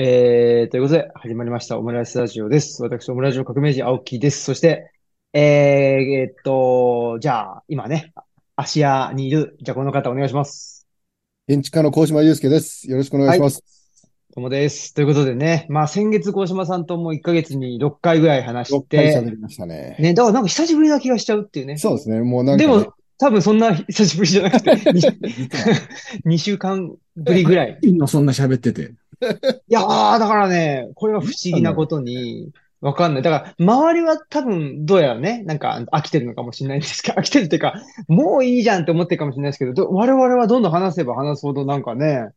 えー、ということで、始まりました、オムライスラジオです。私、オムラジオ革命児、青木です。そして、えー、えーっと、じゃあ、今ね、芦屋にいる、じゃあ、この方お願いします。建築家の高島祐介です。よろしくお願いします。ともです。ということでね、まあ、先月、大島さんともう1ヶ月に6回ぐらい話し6回喋て、りましたね。ね、だからなんか久しぶりな気がしちゃうっていうね。そうですね。もうなんか、でね、も、多分そんな久しぶりじゃなくて、実は、2週間ぶりぐらい。みんなそんな喋ってて。いやー、だからね、これは不思議なことに、わかんない。だから、周りは多分、どうやらね、なんか飽きてるのかもしれないんですけど、飽きてるっていうか、もういいじゃんって思ってるかもしれないですけど、ど我々はどんどん話せば話すほどなんかね、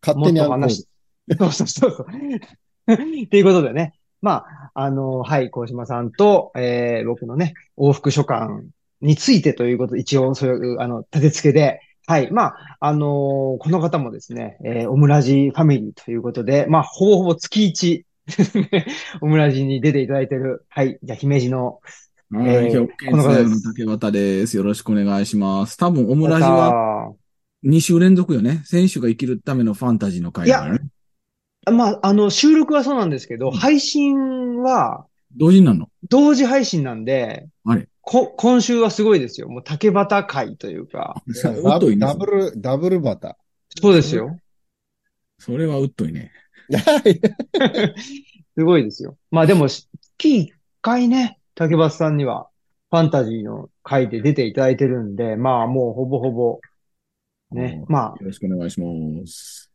勝手に話し、そうそうそうそう。っていうことでね、まあ、あの、はい、小島さんと、えー、僕のね、往復書簡についてということで、一応そういう、あの、立て付けで、はい。まあ、あのーこの方もですね、えーオムラジファミリーということで、まあ、ほぼほぼ月一ですね、オムラジに出ていただいてる、はい。じゃあ、姫路の、はい、えーこの方ですの竹俣です。よろしくお願いします。多分、オムラジはは、2週連続よね。選手が生きるためのファンタジーの回だね。まあ、あの、収録はそうなんですけど、うん配信は、同時になるの？同時配信なんで、あれ？こ、今週はすごいですよ。もう竹端会というか。ダブうっといね。ダブル、ダブルバタそうですよ。それはうっといね。すごいですよ。まあでも、月一回ね、竹端さんには、ファンタジーの回で出ていただいてるんで、まあもうほぼほぼ、ね、まあ、よろしくお願いします。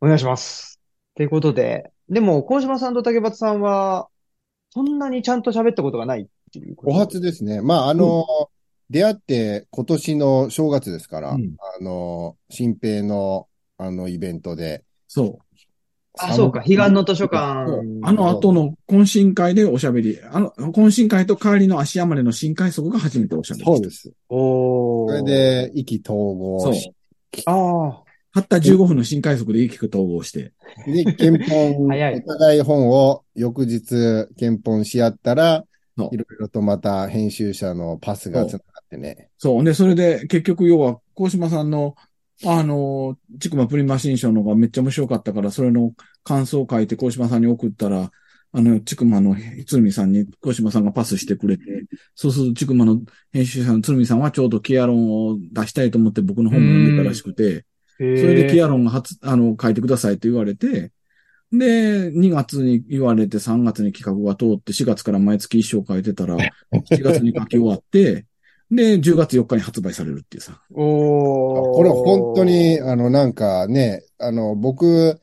お願いします。ということで、でも、小島さんと竹端さんは、そんなにちゃんと喋ったことがないていうことお初ですね。まあ、あの、出会って今年の正月ですから、うんあの、新平の、あの、イベントで。そう。あ、そうか、彼岸の図書館。あの後の懇親会でおしゃべり。あの、懇親会と帰りの足山での新快速が初めておしゃべり。そうです。おー。それで、意気投合し、ああ、たった15分の新快速で息く統合して。で、検本、早いお互い本を翌日検本し合ったら、そういろいろとまた編集者のパスがつながってね。そう。で、それで結局要は、高島さんの、あの、ちくまプリマ新書のがめっちゃ面白かったから、それの感想を書いて高島さんに送ったら、あの、ちくまの鶴見さんに高島さんがパスしてくれて、そうするとちくまの編集者の鶴見さんはちょうどキアロンを出したいと思って僕の本も読んでたらしくて、それそれでキアロンが初、あの、書いてくださいと言われて、で、2月に言われて3月に企画が通って4月から毎月一章書いてたら、7月に書き終わって、で、10月4日に発売されるっていうさ。おー。これ本当に、あの、なんかね、あの、僕、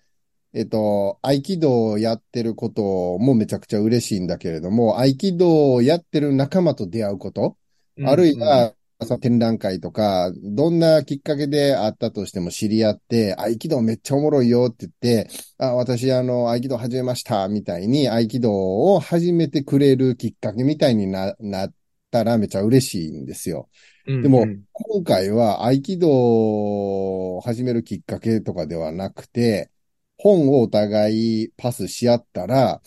えっと、合気道をやってることもめちゃくちゃ嬉しいんだけれども、合気道をやってる仲間と出会うこと、うん、あるいは、その展覧会とか、どんなきっかけであったとしても知り合って、合気道めっちゃおもろいよって言って、あ、私あの、合気道始めました、みたいに合気道を始めてくれるきっかけみたいにな、なったらめちゃ嬉しいんですよ。うんでもうん今回は合気道を始めるきっかけとかではなくて、本をお互いパスし合ったら、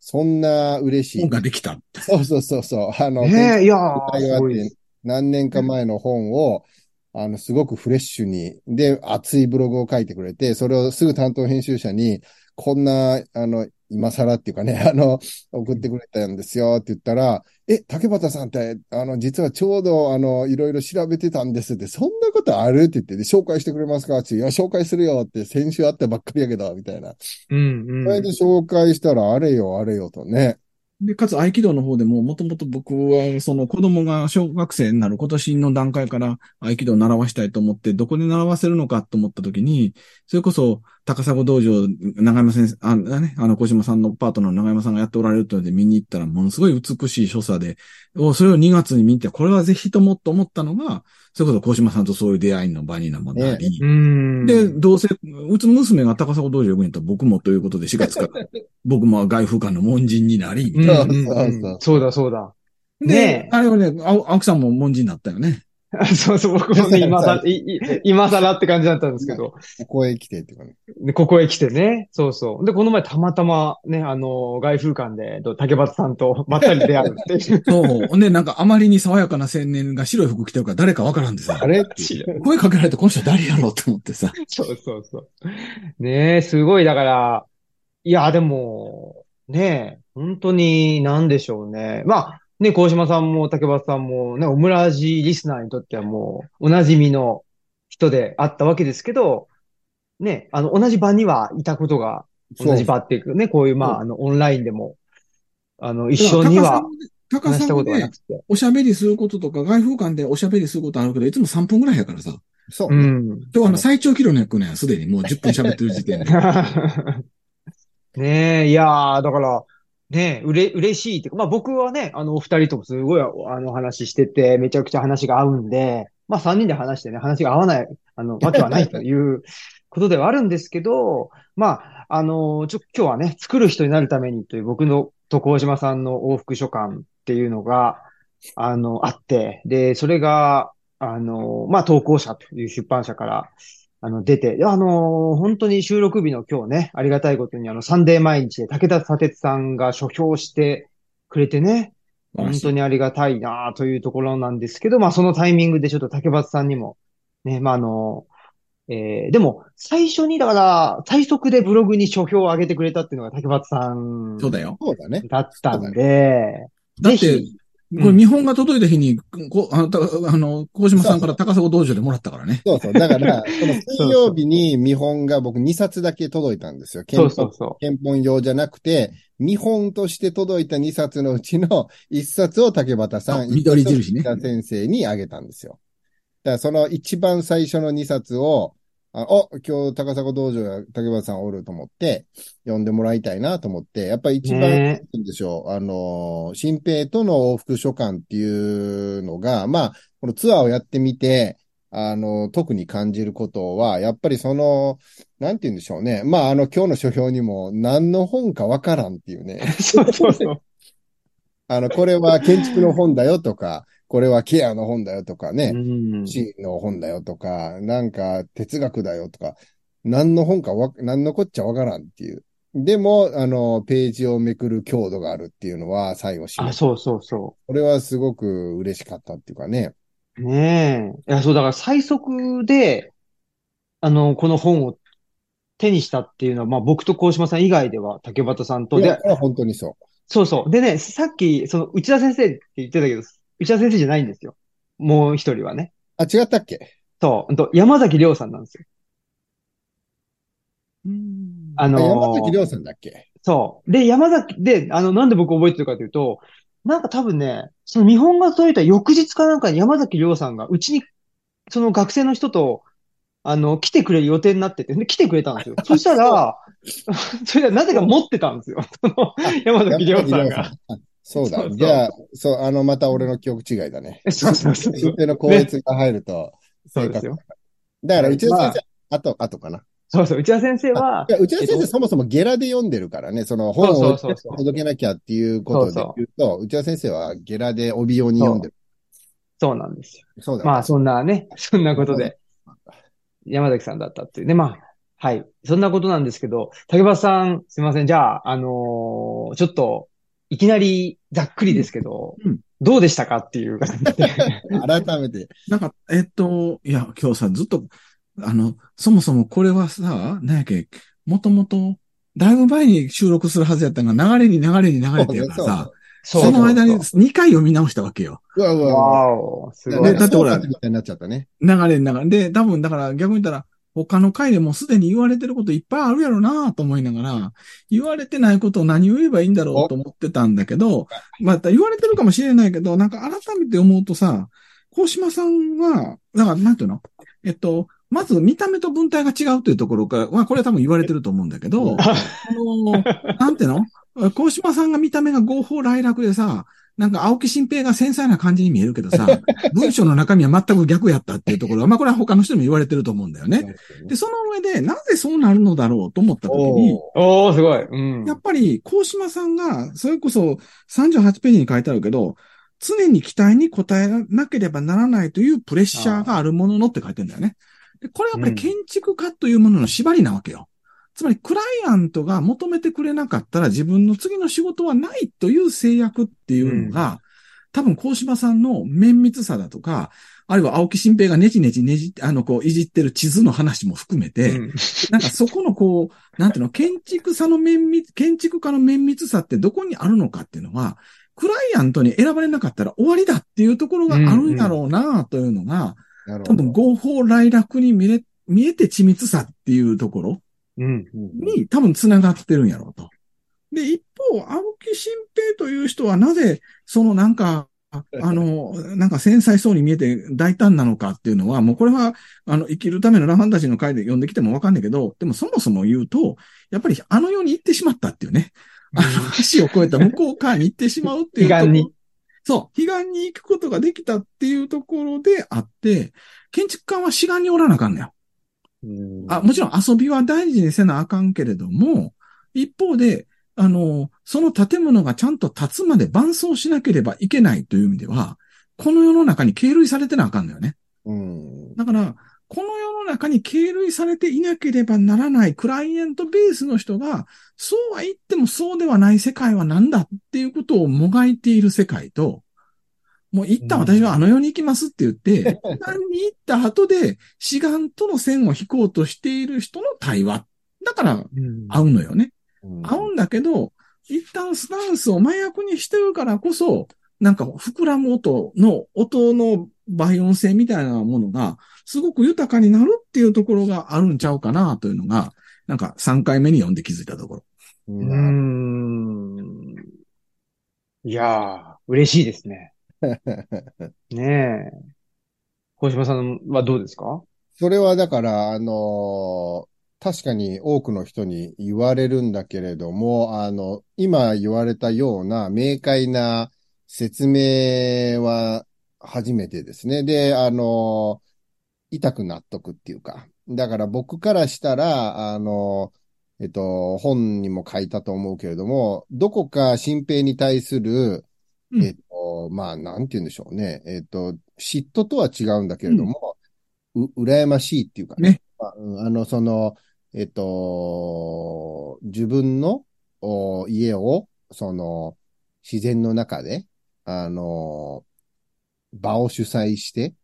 そんな嬉しい本。ができた。そうそうそうそう。あの、ねえ、いやー、会話ってすごいです。何年か前の本を、あの、すごくフレッシュに、で、熱いブログを書いてくれて、それをすぐ担当編集者に、こんな、あの、今更っていうかね、あの、送ってくれたんですよって言ったら、え、竹俣さんって、あの、実はちょうど、あの、いろいろ調べてたんですって、そんなことあるって言って、で紹介してくれますか？って言っていや、紹介するよって、先週会ったばっかりやけど、みたいな。うんうん。それで紹介したら、あれよ、あれよとね。で、かつ合気道の方でも、もともと僕は、その子供が小学生になる今年の段階から合気道を習わしたいと思って、どこで習わせるのかと思った時に、それこそ、高砂道場、長山先生、あ、ね、あの、小島さんのパートナーの長山さんがやっておられるというので見に行ったら、ものすごい美しい所作で、おそれを2月に見て、これはぜひともと思ったのが、それこそ小島さんとそういう出会いの場になもなり、うん。で、どうせ、うちの娘が高砂道場行くんやったら僕もということで4月から、僕も外風館の門人になり、うんそううんそうだそうだ。で、ねえあれはね、青青木さんも門人になったよね。そうそう、僕もね、今さ、今更って感じだったんですけど、ここへ来てってかね。で、ここへ来てね、そうそう。で、この前たまたまね、あの、外風館で、と竹端さんとまったり出会うっていう。そう。ほんで、なんかあまりに爽やかな青年が白い服着てるから誰かわからんでさあ。れ？声かけられてこの人誰やろうと思ってさ。そうそうそう。ねえ、すごい、だから、いや、でも、ねえ、本当に、なんでしょうね。まあ、ね、鴻島さんも竹橋さんも、ね、オムラジリスナーにとってはもう、お馴染みの人であったわけですけど、ね、あの、同じ場にはいたことが、同じ場っていうかね、こういう、まあ、あの、オンラインでも、あの、一緒には高さ話したことがなでくて。おしゃべりすることとか、外風館でおしゃべりすることあるけど、いつも3分ぐらいやからさ。そうね。うん。今日はあの最長記録の役ね、すでにもう10分喋ってる時点で。ねえ、いやー、だから、ねえ、うれ、嬉しいっていうか、まあ僕はね、あの、お二人ともすごい、あの、話してて、めちゃくちゃ話が合うんで、まあ三人で話してね、話が合わない、あの、わけはないということではあるんですけど、まあ、あの、ちょ、今日はね、作る人になるためにという僕のと鴻島さんの往復書簡っていうのが、あの、あって、で、それが、あの、まあ、投稿者という出版社から、あの、出て、いやあの、本当に収録日の今日ね、ありがたいことにあの、サンデー毎日で武田砂鉄さんが書評してくれてね、本当にありがたいなというところなんですけど、まあ、そのタイミングでちょっと竹松さんにも、ね、まあ、あの、えーでも、最初に、だから、最速でブログに書評を上げてくれたっていうのが竹松さんそうだよ。そうだね。だったんで、だってぜひ、これ見本が届いた日に、こあの、たあの、鴻島さんから高砂道場でもらったからね。そうそう。だから、この水曜日に見本が僕2冊だけ届いたんですよ。そうそうそ憲本用じゃなくて、見本として届いた2冊のうちの1冊を竹端さあん、緑印ね先生にあげたんですよ。だからその一番最初の2冊を、あお、今日高砂道場や竹端さんおると思って、読んでもらいたいなと思って、やっぱり一番、ねなんでしょう、あの、新平との往復書簡っていうのが、まあ、このツアーをやってみて、あの、特に感じることは、やっぱりその、なんて言うんでしょうね。まあ、あの、今日の書評にも、何の本かわからんっていうね。う。そうそうそう。あの、これは建築の本だよとか、これはケアの本だよとかね、うん。シーンの本だよとか、なんか哲学だよとか、何の本かわ、何のこっちゃわからんっていう。でも、あの、ページをめくる強度があるっていうのは最後締めあ、そうそうそこれはすごく嬉しかったっていうかね。う。ねえ。いや、そう、だから最速で、あの、この本を手にしたっていうのは、まあ僕と鴻島さん以外では竹端さんと、でいや、本当にそう。そうそう。でね、さっき、その、内田先生って言ってたけど、内田先生じゃないんですよ。もう一人はね。あ、違ったっけ？そう。うんと山崎亮さんなんですよ。ああのー山崎亮さんだっけ？そう。で、山崎、で、あの、なんで僕覚えてるかというと、なんか多分ね、その見本が届いた翌日かなんかに山崎亮さんが、うちに、その学生の人と、あの、来てくれる予定になってて、で来てくれたんですよ。そしたら、それはなぜか持ってたんですよ。その、山崎亮さんが。あそうだ。じゃあ、そう、あの、また俺の記憶違いだね。そうそうそう一定の高越が入ると、そうですよ。だから、内田まあ先生、あと、あとかな。そうそう、内田先生は、内田先えっと生そもそもゲラで読んでるからね、その本を届けなきゃっていうことで言うと、内田先生はゲラで帯用に読んでる。そうなんですよ。そうだ。まあ、そんなね、そんなことで、山崎さんだったっていうね。まあ、はい。そんなことなんですけど、竹橋さん、すいません。じゃあ、あのーちょっと、いきなりざっくりですけど、うんどうでしたかっていう感じで。改めて。なんか、えっと、いや、今日さ、ずっと、あの、そもそもこれはさ、なんやっけ、もともと、だいぶ前に収録するはずやったのが、流れに流れに流れてやからさ、その間にそう2回読み直したわけよ。うわうわうわ。すごい。ねだってほら。流れに流れ。で、多分だから逆に言ったら、他の回でもすでに言われてることいっぱいあるやろなと思いながら、言われてないことを何を言えばいいんだろうと思ってたんだけど、また言われてるかもしれないけど、なんか改めて思うとさ、高島さんは、だからなんていうの？えっと、まず見た目と文体が違うというところから、まあこれは多分言われてると思うんだけど、あの、なんていうの？高島さんが見た目が合法来楽でさ、なんか青木新平が繊細な感じに見えるけどさ、文章の中身は全く逆やったっていうところは、まあこれは他の人にも言われてると思うんだよね。で、その上で、なぜそうなるのだろうと思ったときに、おおー、すごい。うん。やっぱり、高島さんが、それこそ38ページに書いてあるけど、常に期待に応えなければならないというプレッシャーがあるもののって書いてるんだよね。で、これはやっぱり建築家というものの縛りなわけよ。つまり、クライアントが求めてくれなかったら自分の次の仕事はないという制約っていうのが、多分、高島さんの綿密さだとか、あるいは青木新平がねじねじねじあの、こう、いじってる地図の話も含めて、うん。なんかそこのこう、なんていうの、建築さの綿密、建築家の綿密さってどこにあるのかっていうのは、クライアントに選ばれなかったら終わりだっていうところがあるんだろうなというのが、なるほど。多分合法来楽に見れ、見えて緻密さっていうところうん。うんに多分繋がってるんやろうと。で、一方、青木新平という人はなぜ、そのなんか、あ あの、なんか繊細そうに見えて大胆なのかっていうのは、もうこれは、あの、生きるためのラファンタジーの回で読んできてもわかんないけど、でもそもそも言うと、やっぱりあの世に行ってしまったっていうね。あの、橋を越えた向こう側に行ってしまうっていうところ。彼岸にそう、彼岸に行くことができたっていうところであって、建築家は志願におらなあかんのよ。うんあ、もちろん遊びは大事にせなあかんけれども、一方で、あの、その建物がちゃんと立つまで伴走しなければいけないという意味では、この世の中に経類されてなあかんのよね。うん。だから、この世の中に経類されていなければならないクライアントベースの人が、そうは言ってもそうではない世界は何だっていうことをもがいている世界と、もう一旦私はあの世に行きますって言って、彼岸に行った後で志願との線を引こうとしている人の対話。だからうん合うのよね。うん合うんだけど、一旦スタンスを麻薬にしてるからこそ、なんか膨らむ音の、音の倍音性みたいなものが、すごく豊かになるっていうところがあるんちゃうかなというのが、なんか3回目に読んで気づいたところ。うん。いやー、嬉しいですね。ねえ。小島さんはどうですか？それはだから、あの確かに多くの人に言われるんだけれども、あの、今言われたような明快な説明は初めてですね。で、あの痛く納得っていうか。だから僕からしたら、あのえっと、本にも書いたと思うけれども、どこか新平に対する、うんえっと、まあ、なんて言うんでしょうね。えっと、嫉妬とは違うんだけれども、う、羨ましいっていうかね。ねまあうんあの、その、えっと、自分のお家を、その、自然の中で、あの、場を主催して、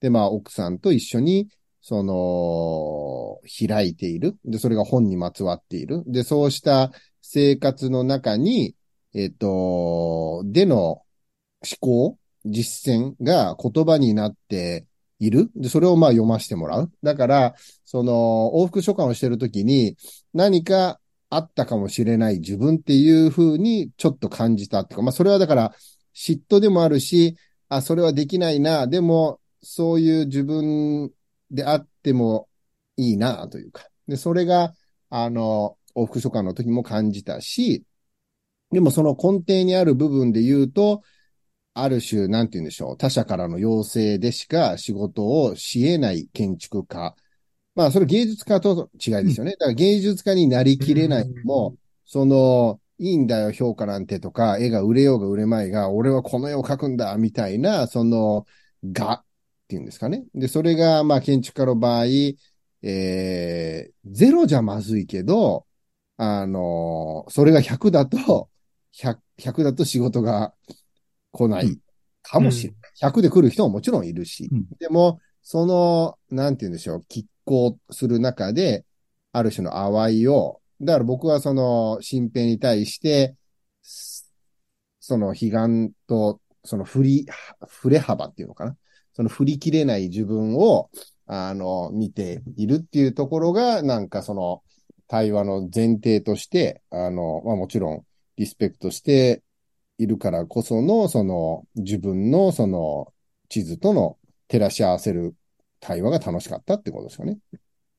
で、まあ、奥さんと一緒に、その、開いている。で、それが本にまつわっている。で、そうした生活の中に、えっと、での思思考、実践が言葉になっている。で、それをまあ読ませてもらう。だから、その、往復書簡をしてるときに、何かあったかもしれない自分っていうふうにちょっと感じたっていうか、まあそれはだから嫉妬でもあるし、あ、それはできないな。でも、そういう自分であってもいいなというか。で、それが、あの、往復書簡の時も感じたし、でもその根底にある部分で言うと、ある種、なんて言うんでしょう。他者からの要請でしか仕事をし得ない建築家。まあ、それ芸術家と違いですよね。だから芸術家になりきれないのも、その、いいんだよ、評価なんてとか、絵が売れようが売れまいが、俺はこの絵を描くんだ、みたいな、その、が、っていうんですかね。で、それが、まあ、建築家の場合、えー、ゼロじゃまずいけど、あの、それが100だと、100、100だと仕事が来なういかもしれない。100で来る人ももちろんいるし。うんでも、その、なんて言うんでしょう、拮抗する中で、ある種の淡いを、だから僕はその、新平に対して、すその、悲願と、その振り、振れ幅っていうのかな。その振り切れない自分を、あの、見ているっていうところが、なんかその、対話の前提として、あの、まあもちろん、リスペクトしているからこその、その、自分のその、地図との照らし合わせる対話が楽しかったってことですかね。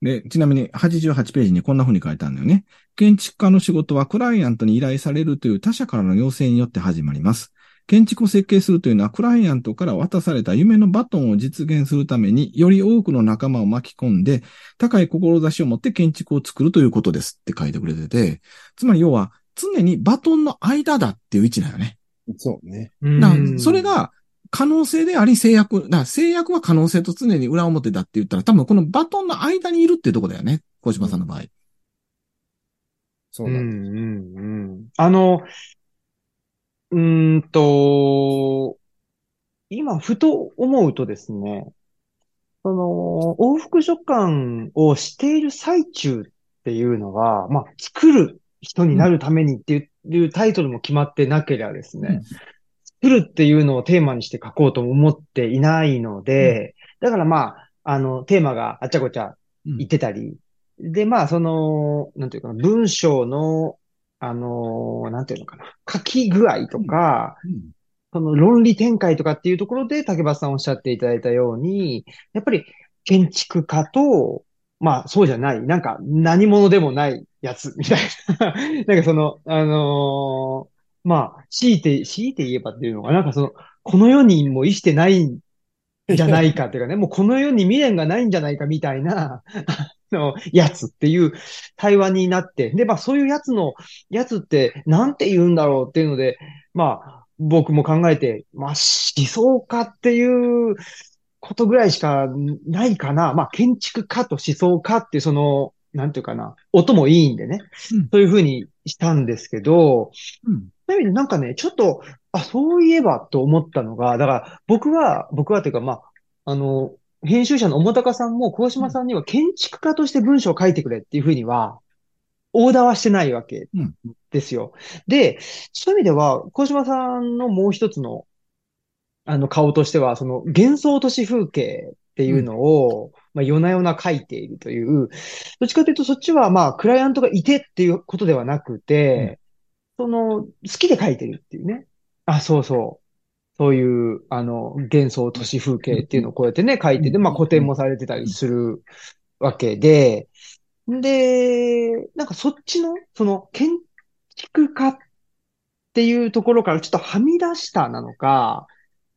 で、ちなみに88ページにこんな風に書いてあるんだよね。建築家の仕事はクライアントに依頼されるという他者からの要請によって始まります。建築を設計するというのはクライアントから渡された夢のバトンを実現するためにより多くの仲間を巻き込んで高い志を持って建築を作るということですって書いてくれてて、つまり要は常にバトンの間だっていう位置だよね。そうね。だからそれ、が可能性であり制約。だ制約は可能性と常に裏表だって言ったら多分このバトンの間にいるっていうところだよね。小島さんの場合。そううなんん、です。うん、うん。あの、うーんと、今、ふと思うとですね、その、往復書簡をしている最中っていうのは、まあ、作る人になるためにっていうタイトルも決まってなければですね、作るっていうのをテーマにして書こうとも思っていないので、だからまあ、あの、テーマがあっちゃこちゃ言ってたり、で、まあ、その、なんていうかな、文章の、あの、なんていうのかな、書き具合とか、その論理展開とかっていうところで、竹橋さんおっしゃっていただいたように、やっぱり建築家と、まあそうじゃない、なんか何者でもないやつみたいな。なんかその、あのー、まあ、強いて、強いて言えばっていうのが、なんかその、この世にも生きてないんじゃないかっていうかね、もうこの世に未練がないんじゃないかみたいな、のやつっていう対話になって、で、まあそういうやつの、やつってなんて言うんだろうっていうので、まあ僕も考えて、まあ思想家っていうことぐらいしかないかな。まあ建築家と思想家ってその、なんていうかな、音もいいんでね。うん、そういうふうにしたんですけど、うん、そういう意味でなんかね、ちょっと、あ、そういえばと思ったのが、だから僕は、僕はというかまあ、あの、編集者の表高さんも、小島さんには建築家として文章を書いてくれっていうふうには、オーダーはしてないわけですよ。うん、で、そういう意味では、小島さんのもう一つの、あの、顔としては、その幻想都市風景っていうのを、うん、まあ、夜な夜な書いているという、どっちかというとそっちは、まあ、クライアントがいてっていうことではなくて、うん、その、好きで書いてるっていうね。あ、そうそう。そういう、あの、幻想都市風景っていうのをこうやってね、書いてて、まあ古典もされてたりするわけで、で、なんかそっちの、その建築家っていうところからちょっとはみ出したなのか、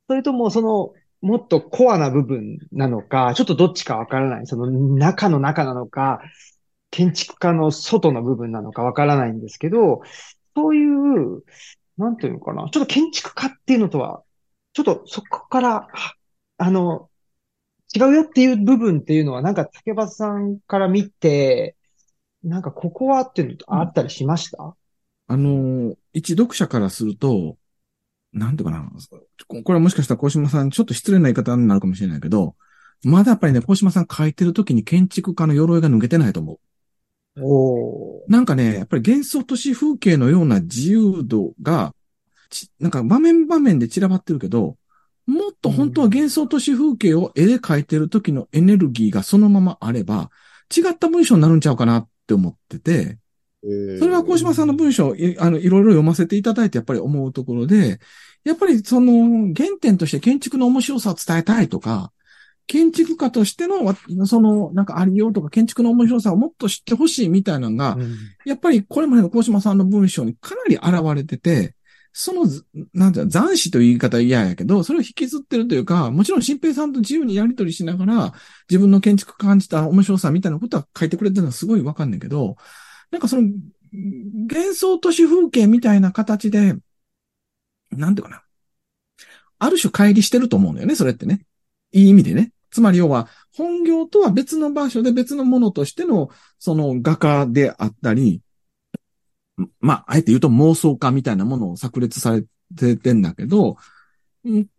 それともその、もっとコアな部分なのか、ちょっとどっちかわからない。その中の中なのか、建築家の外の部分なのかわからないんですけど、そういう、なんていうのかな。ちょっと建築家っていうのとはちょっとそこから、あの、違うよっていう部分っていうのは、なんか竹橋さんから見て、なんかここはっていうのとあったりしました、うん、あの、一読者からすると、なんていうかな。これはもしかしたら小島さん、ちょっと失礼な言い方になるかもしれないけど、まだやっぱりね、小島さん書いてる時に建築家の鎧が抜けてないと思う。おなんかね、やっぱり幻想都市風景のような自由度がなんか場面場面で散らばってるけど、もっと本当は幻想都市風景を絵で描いてる時のエネルギーがそのままあれば、違った文章になるんちゃうかなって思ってて、それは小島さんの文章、あの、いろいろ読ませていただいてやっぱり思うところで、やっぱりその原点として建築の面白さを伝えたいとか、建築家としての、その、なんかありようとか、建築の面白さをもっと知ってほしいみたいなのが、うん、やっぱりこれまでの小島さんの文章にかなり現れてて、その、なんていうの、残死という言い方嫌やけど、それを引きずってるというか、もちろん新平さんと自由にやりとりしながら、自分の建築感じた面白さみたいなことは書いてくれてるのはすごいわかんないけど、なんかその、幻想都市風景みたいな形で、なんていうかな。ある種乖離してると思うんだよね、それってね。いい意味でね。つまり要は、本業とは別の場所で別のものとしての、その画家であったり、まあ、あえて言うと妄想家みたいなものを炸裂されててんだけど、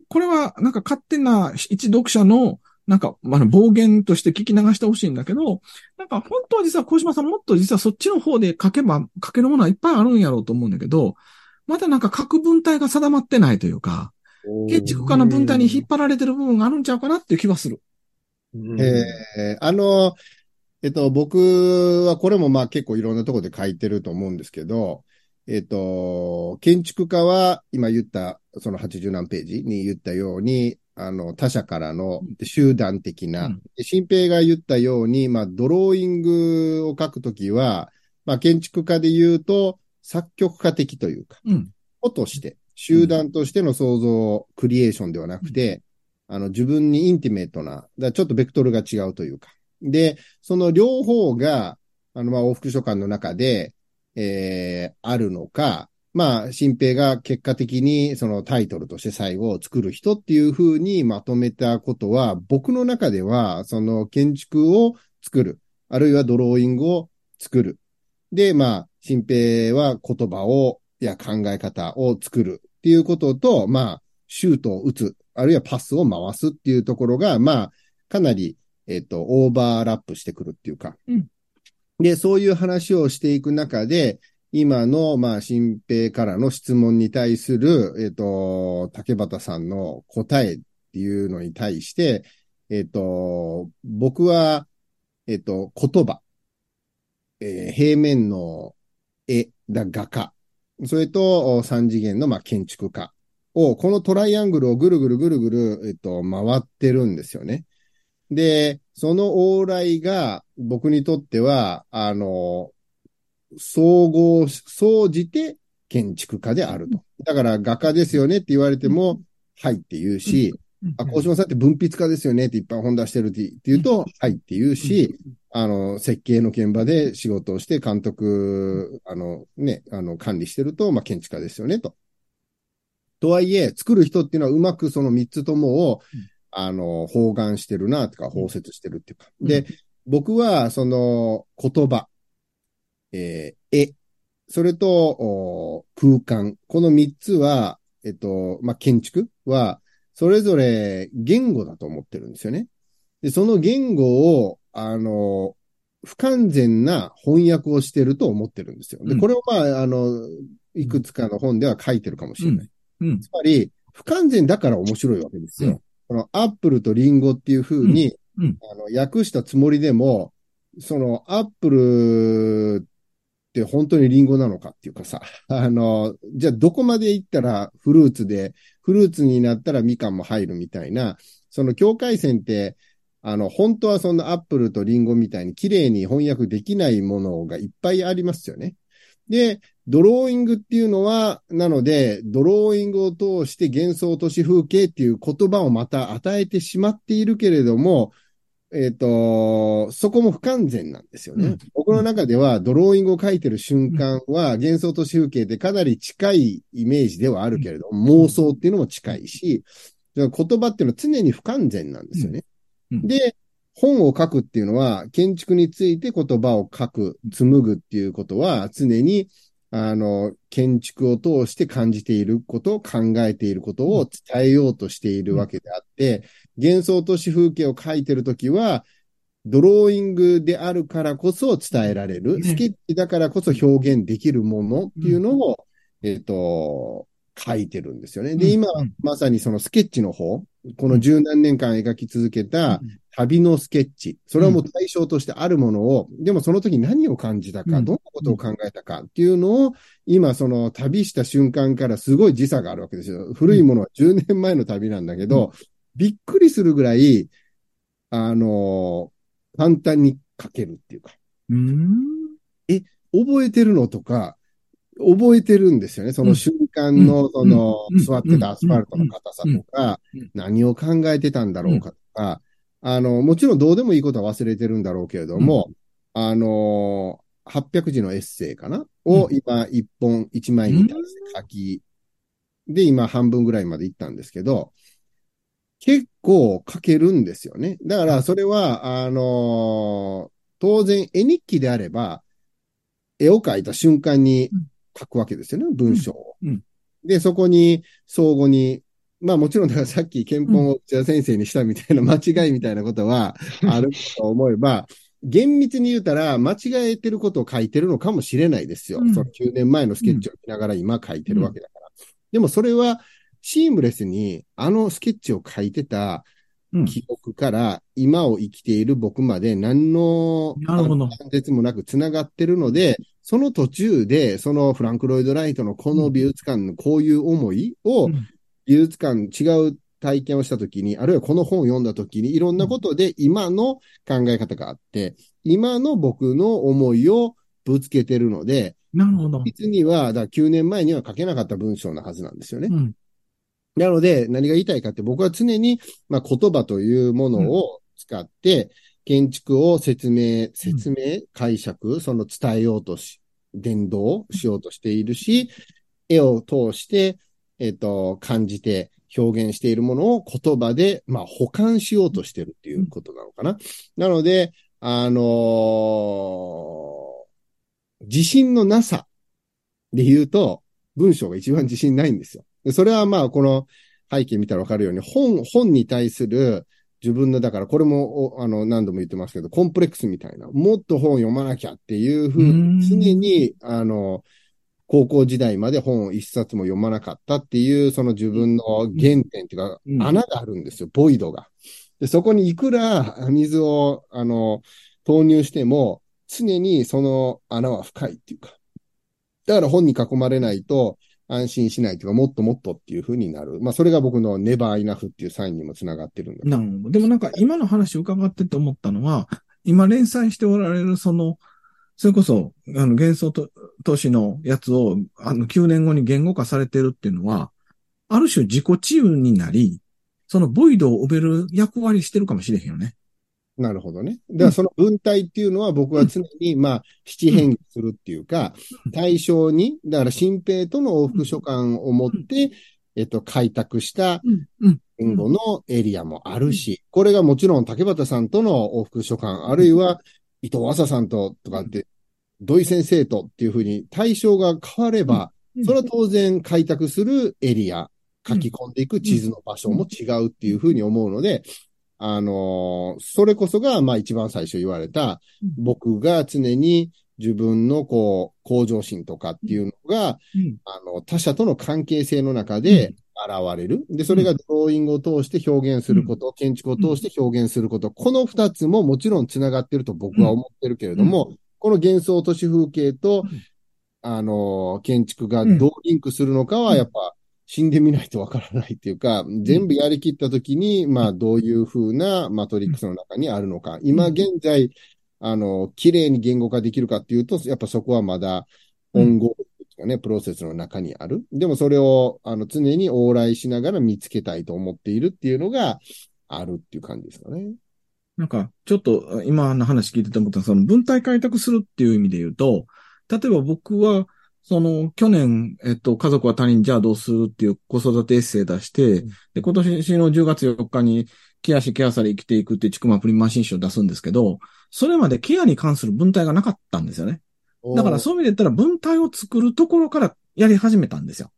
これはなんか勝手な一読者のなんか、あの、暴言として聞き流してほしいんだけど、なんか本当は実は小島さんもっと実はそっちの方で書けば、書けるものはいっぱいあるんやろうと思うんだけど、まだなんか書く文体が定まってないというか、建築家の文体に引っ張られてる部分があるんちゃうかなっていう気はする。ええー、あの、えっと、僕はこれもまあ結構いろんなところで書いてると思うんですけど、えっと、建築家は今言った、その80何ページに言ったように、あの、他者からの集団的な、うん、新平が言ったように、まあ、ドローイングを書くときは、まあ、建築家で言うと、作曲家的というか、うん、として、集団としての創造、クリエーションではなくて、うん、あの、自分に intimate な、だちょっとベクトルが違うというか、で、その両方が、あの、まあ、往復書簡の中で、えー、あるのか、まあ、新平が結果的にそのタイトルとして最後を作る人っていう風にまとめたことは、僕の中では、その建築を作る、あるいはドローイングを作る。で、まあ、新平は言葉を、や考え方を作るっていうことと、まあ、シュートを打つ、あるいはパスを回すっていうところが、まあ、かなりえっと、オーバーラップしてくるっていうか。うんで、そういう話をしていく中で、今の、まあ、新平からの質問に対する、えっと、竹畑さんの答えっていうのに対して、えっと、僕は、えっと、言葉、えー平面の絵だ画家、それと三次元の、まあ、建築家。を、このトライアングルをぐるぐるぐるぐる、えっと、回ってるんですよね。で、その往来が僕にとっては、あの、総合、総じて建築家であると。だから画家ですよねって言われても、はいって言うし、あ、小島さんって文筆家ですよねっていっぱい本出してるって言うと、はいって言うし、あの、設計の現場で仕事をして監督、あの、ね、あの、管理してると、まあ、建築家ですよね、と。とはいえ、作る人っていうのはうまくその三つともを、うん。あの、包含してるな、とか、包摂してるっていうか。うん。で、僕は、その、言葉、えー絵、それと、お空間、この三つは、えっと、まあ、建築は、それぞれ言語だと思ってるんですよね。で、その言語を、あの、不完全な翻訳をしてると思ってるんですよ。で、うんこれをまあ、あの、いくつかの本では書いてるかもしれない。うん。つまり、不完全だから面白いわけですよ。うんこのアップルとリンゴっていう風に、うんうんあの、訳したつもりでも、そのアップルって本当にリンゴなのかっていうかさ、あの、じゃあどこまで行ったらフルーツで、フルーツになったらみかんも入るみたいな、その境界線って、あの、本当はそんなアップルとリンゴみたいに綺麗に翻訳できないものがいっぱいありますよね。で、ドローイングっていうのは、なので、ドローイングを通して幻想都市風景っていう言葉をまた与えてしまっているけれども、えっ、と、そこも不完全なんですよね。うん。僕の中では、ドローイングを描いてる瞬間は、幻想都市風景ってかなり近いイメージではあるけれども、妄想っていうのも近いし、言葉っていうのは常に不完全なんですよね。で、本を書くっていうのは、建築について言葉を書く、紡ぐっていうことは、常に、あの、建築を通して感じていること、考えていることを伝えようとしているわけであって、幻想都市風景を書いてるときは、ドローイングであるからこそ伝えられる、ねスケッチだからこそ表現できるものっていうのを、えっ、と、書いてるんですよね。で、今うん、まさにそのスケッチの方、この十何年間描き続けた旅のスケッチ。それはもう対象としてあるものを、でもその時何を感じたか、うん。どんなことを考えたかっていうのを、今その旅した瞬間からすごい時差があるわけですよ。古いものは10年前の旅なんだけど、びっくりするぐらい、あの簡単に書けるっていうか、うん。覚えてるのとか、覚えてるんですよね。その瞬間の、うん。そのうん、座ってたアスファルトの硬さとかうん、何を考えてたんだろうかとか、あの、もちろんどうでもいいことは忘れてるんだろうけれども、あの、800字のエッセイかな？をうん。今、一本、一枚に対して書き、で、今半分ぐらいまで行ったんですけど、結構書けるんですよね。だから、それは、あの当然絵日記であれば、絵を描いた瞬間に書くわけですよね、文章を。うんうんで、そこに、相互に、まあもちろん、だから さっき憲法を内田先生にしたみたいな間違いみたいなことは あると思えば、厳密に言うたら、間違えてることを書いてるのかもしれないですよ。うんその9年前のスケッチを見ながら今書いてるわけだから。でもそれは、シームレスに、あのスケッチを書いてたうん記憶から、今を生きている僕まで何の関節もなく繋がってるので、その途中で、そのフランク・ロイド・ライトのこの美術館のこういう思いをうん、美術館違う体験をしたときに、あるいはこの本を読んだときに、いろんなことで今の考え方があって、今の僕の思いをぶつけてるので、なるほど。実には、だから9年前には書けなかった文章なはずなんですよね。うん。なので、何が言いたいかって、僕は常に、まあ、言葉というものを使って、建築を説明、説明、解釈、その伝えようとし、伝導しようとしているし、絵を通して、えっ、と、感じて表現しているものを言葉で、まあ、保管しようとしてるっていうことなのかな。なので、あのー自信のなさで言うと、文章が一番自信ないんですよ。でそれはまあ、この背景見たらわかるように、本、本に対する、自分の、だからこれも、おあの、何度も言ってますけど、コンプレックスみたいな、もっと本読まなきゃっていうふううんに、常に、あの、高校時代まで本を一冊も読まなかったっていう、その自分の原点っていうかう、ん穴があるんですよ、ボイドが。で、そこにいくら水を、あの、投入しても、常にその穴は深いっていうか。だから本に囲まれないと安心しないというか、もっともっとっていうふうになる。まあ、それが僕のネバーイナフっていうサインにもつながってるんだ。なるほど。でもなんか今の話を伺ってて思ったのは、今連載しておられるその、それこそ、あの、幻想と都市のやつを、あの、9年後に言語化されてるっていうのは、ある種自己治癒になり、そのボイドを埋める役割してるかもしれへんよね。なるほどね。だからその文体っていうのは僕は常に、まあ、七変化するっていうか、対象に、だから新平との往復書簡を持って、えっと、開拓した。言語のエリアもあるし、これがもちろん竹俣さんとの往復書簡、あるいは伊藤浅さんととかって、土井先生とっていうふうに対象が変われば、うん。それは当然開拓するエリア、書き込んでいく地図の場所も違うっていうふうに思うので、あのーそれこそが、まあ一番最初言われた、うん。僕が常に自分のこう、向上心とかっていうのが、うん。あの、他者との関係性の中で現れる。で、それがドローイングを通して表現すること、建築を通して表現すること、この二つももちろん繋がってると僕は思ってるけれども、この幻想都市風景とうん、あの、建築がどうリンクするのかは、やっぱ、死んでみないとわからないっていうか、全部やりきったときに、まあ、どういう風なマトリックスの中にあるのか。今現在、あの、綺麗に言語化できるかっていうと、やっぱそこはまだ、オンゴールっていうかね、プロセスの中にある。でもそれを、あの、常に往来しながら見つけたいと思っているっていうのが、あるっていう感じですかね。なんか、ちょっと今の話聞いてて思ったその文体開拓するっていう意味で言うと、例えば僕は、その、去年、えっと、家族は他人じゃあどうするっていう子育てエッセイ出して、で、今年の10月4日に、ケアしケアされ生きていくっていうちくまプリマシン賞を出すんですけど、それまでケアに関する文体がなかったんですよね。だからそういう意味で言ったら文体を作るところからやり始めたんですよ。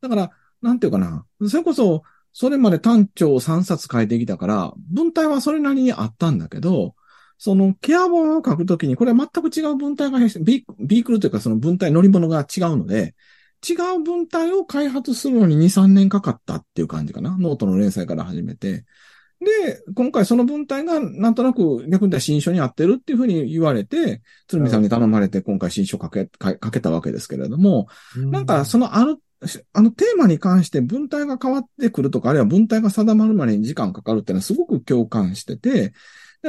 だから、なんていうかな。それこそ、それまで単調を3冊書いてきたから、文体はそれなりにあったんだけど、そのケア本を書くときに、これは全く違う文体が、ビ vehicle というかその文体、乗り物が違うので、違う文体を開発するのに2、3年かかったっていう感じかな。ノートの連載から始めて。で、今回その文体がなんとなく逆に言ったら新書に合ってるっていうふうに言われて、鶴見さんに頼まれて今回新書書け、書けたわけですけれども、なんかそのある、あのテーマに関して文体が変わってくるとか、あるいは文体が定まるまでに時間かかるっていうのはすごく共感してて、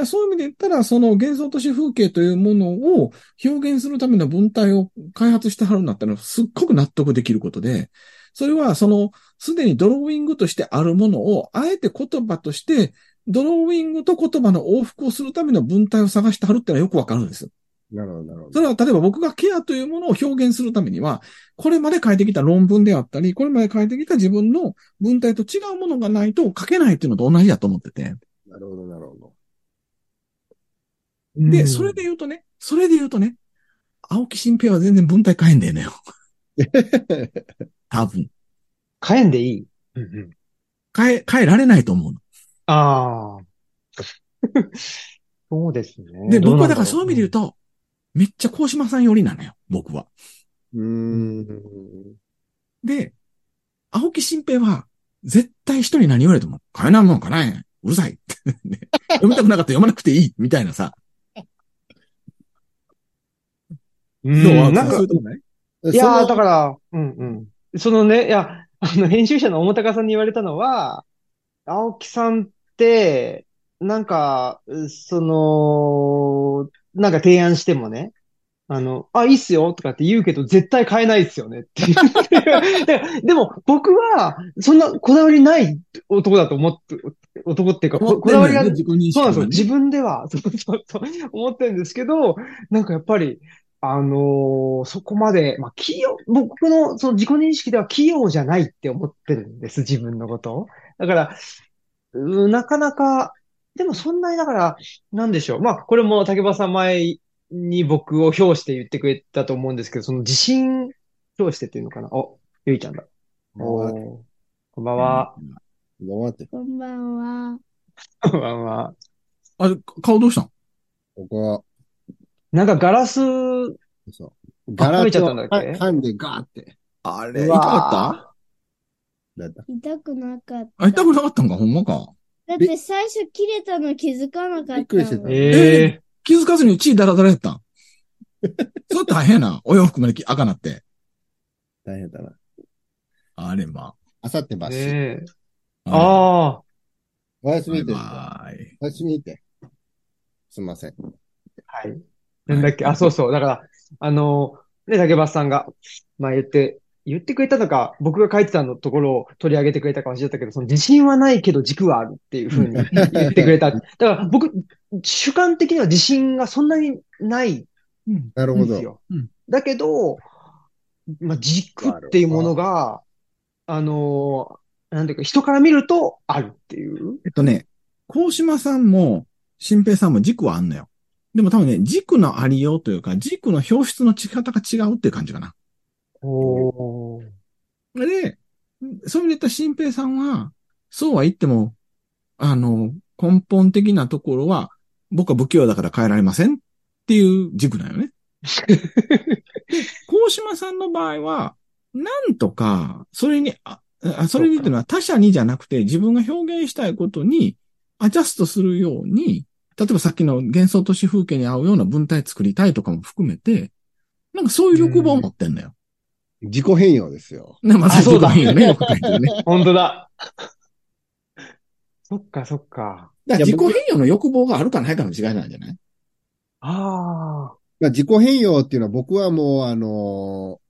そういう意味で言ったら、その幻想都市風景というものを表現するための文体を開発してはるんだったら、すっごく納得できることで、それはその、すでにドローイングとしてあるものを、あえて言葉として、ドローイングと言葉の往復をするための文体を探してはるってのはよくわかるんです。なるほど、なるほど。それは例えば僕がケアというものを表現するためには、これまで書いてきた論文であったり、これまで書いてきた自分の文体と違うものがないと書けないっていうのと同じだと思ってて。なるほど、なるほど。で、それで言うとね、それで言うとね、青木新平は全然文体変えんだよねよ。多分。変えんでいい。うんうん、変え、変えられないと思うの。ああ。そうですね。で、僕はだからそういう意味で言うと、めっちゃ高島さん寄りなのよ、僕は。うーん。で、青木新平は、絶対人に何言われても、変えないもんかないうるさい。読みたくなかったら読まなくていい。みたいなさ。うなんかそういやー、だから、うんうん。そのね、いや、あの、編集者の大高さんに言われたのは、青木さんって、なんか、その、なんか提案してもね、あの、あ、いいっすよとかって言うけど、絶対買えないっすよねっていう で。でも、僕は、そんなこだわりない男だと思って、男っていうか、ここだわりが、自己認識そうなんですよ。自分では、そうそうそう、思ってるんですけど、なんかやっぱり、あのーそこまで、まあ、器用、僕のその自己認識では器用じゃないって思ってるんです、自分のことを。だから、うなかなか、でもそんなにだから、なんでしょう。まあ、これも竹場さん前に僕を表して言ってくれたと思うんですけど、その自信表してっていうのかな。お、ゆいちゃんだ。おーこんばんは。頑張って。こんばんは。まあまあ。あれ、顔どうしたんここ、なんかガラス、そう。ガラスをったんだっけ？噛んでガーって。あれ、痛かった？痛くなかった。あ、痛くなかったんか、ほんまか？だって最初切れたの気づかなかったもん。びっくりしてたええ気づかずに血ダラダラやったん？それ大変やな。お洋服まで赤なって。大変だな。あれ、まあさってばっし。ねえ。あ。ああ。おやすみって。バイ。おやすみって。すみません。はい。なんだっけ、あ、そうそう。だから、あの、ね、竹橋さんが、まあ言って、言ってくれたのか、僕が書いてたのところを取り上げてくれたかもしれないけど、その自信はないけど軸はあるっていうふうに言ってくれた。だから僕、主観的には自信がそんなにないうん。なるほど。んですようん。だけど、まあ、軸っていうものが、あの、なんていうか、人から見るとあるっていう。えっとね、高島さんも、新平さんも軸はあんのよ。でも多分ね、軸のありようというか、軸の表出の仕方が違うっていう感じかな。おー。で、そういう意味で言ったら新平さんは、そうは言っても、あの、根本的なところは、僕は不器用だから変えられませんっていう軸なんよね。高島さんの場合は、なんとか、それに、あ、あそれにっていうのは他者にじゃなくて自分が表現したいことにアジャストするように、例えばさっきの幻想都市風景に合うような文体作りたいとかも含めて、なんかそういう欲望を持ってんだよ。自己変容ですよ。ね、まあ、あそうだね、よく書いてるね。本当だ。そっか、そっか。だから自己変容の欲望があるかないかの違いなんじゃない？ああ。まあ、自己変容っていうのは僕はもう、あの、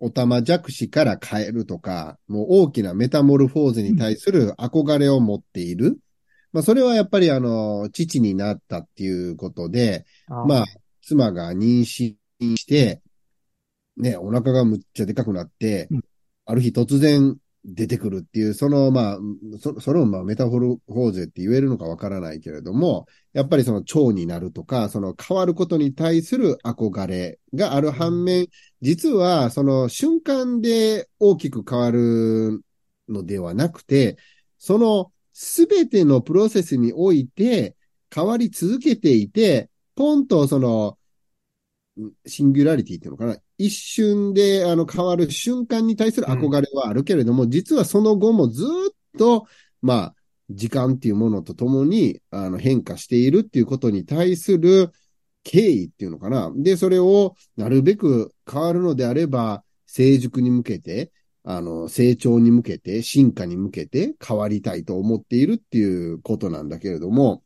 おたまじゃくしから変えるとか、もう大きなメタモルフォーズに対する憧れを持っている。まあ、それはやっぱりあの、父になったっていうことで、まあ、妻が妊娠して、ね、お腹がむっちゃでかくなって、うん。ある日突然出てくるっていう、その、まあ、そそれをまあメタフォーゼって言えるのかわからないけれども、やっぱりその腸になるとか、その変わることに対する憧れがある反面、実はその瞬間で大きく変わるのではなくて、そのすべてのプロセスにおいて変わり続けていて、ポンとその、シンギュラリティっていうのかな一瞬であの変わる瞬間に対する憧れはあるけれども、実はその後もずっと、まあ、時間っていうものとともにあの変化しているっていうことに対する敬意っていうのかな。で、それをなるべく変わるのであれば、成熟に向けて、あの、成長に向けて、進化に向けて変わりたいと思っているっていうことなんだけれども、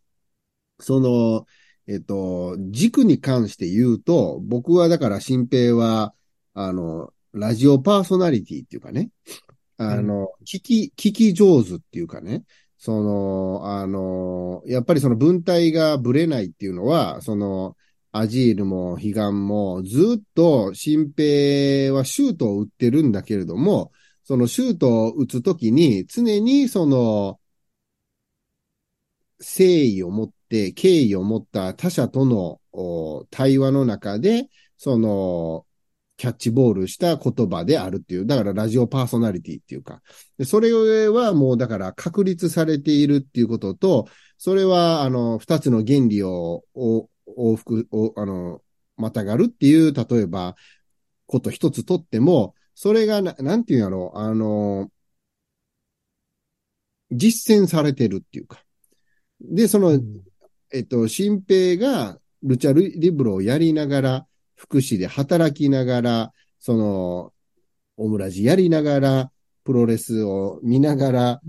その、えっと、軸に関して言うと、僕はだから新平は、あの、ラジオパーソナリティっていうかね、あの、聞き、聞き上手っていうかね、その、あの、やっぱりその文体がぶれないっていうのは、その、アジールも彼岸もずっと新平はシュートを打ってるんだけれども、そのシュートを打つときに常にその、誠意を持って、敬意を持った他者との対話の中で、その、キャッチボールした言葉であるっていう、だからラジオパーソナリティっていうか、それはもうだから確立されているっていうことと、それはあの、二つの原理、を往復、をあの、またがるっていう、例えば、こと一つとっても、それがな、なんていうんやろう、あの、実践されてるっていうか。で、その、えっと、新平がルチャリブロをやりながら、福祉で働きながら、その、オムラジやりながら、プロレスを見ながら、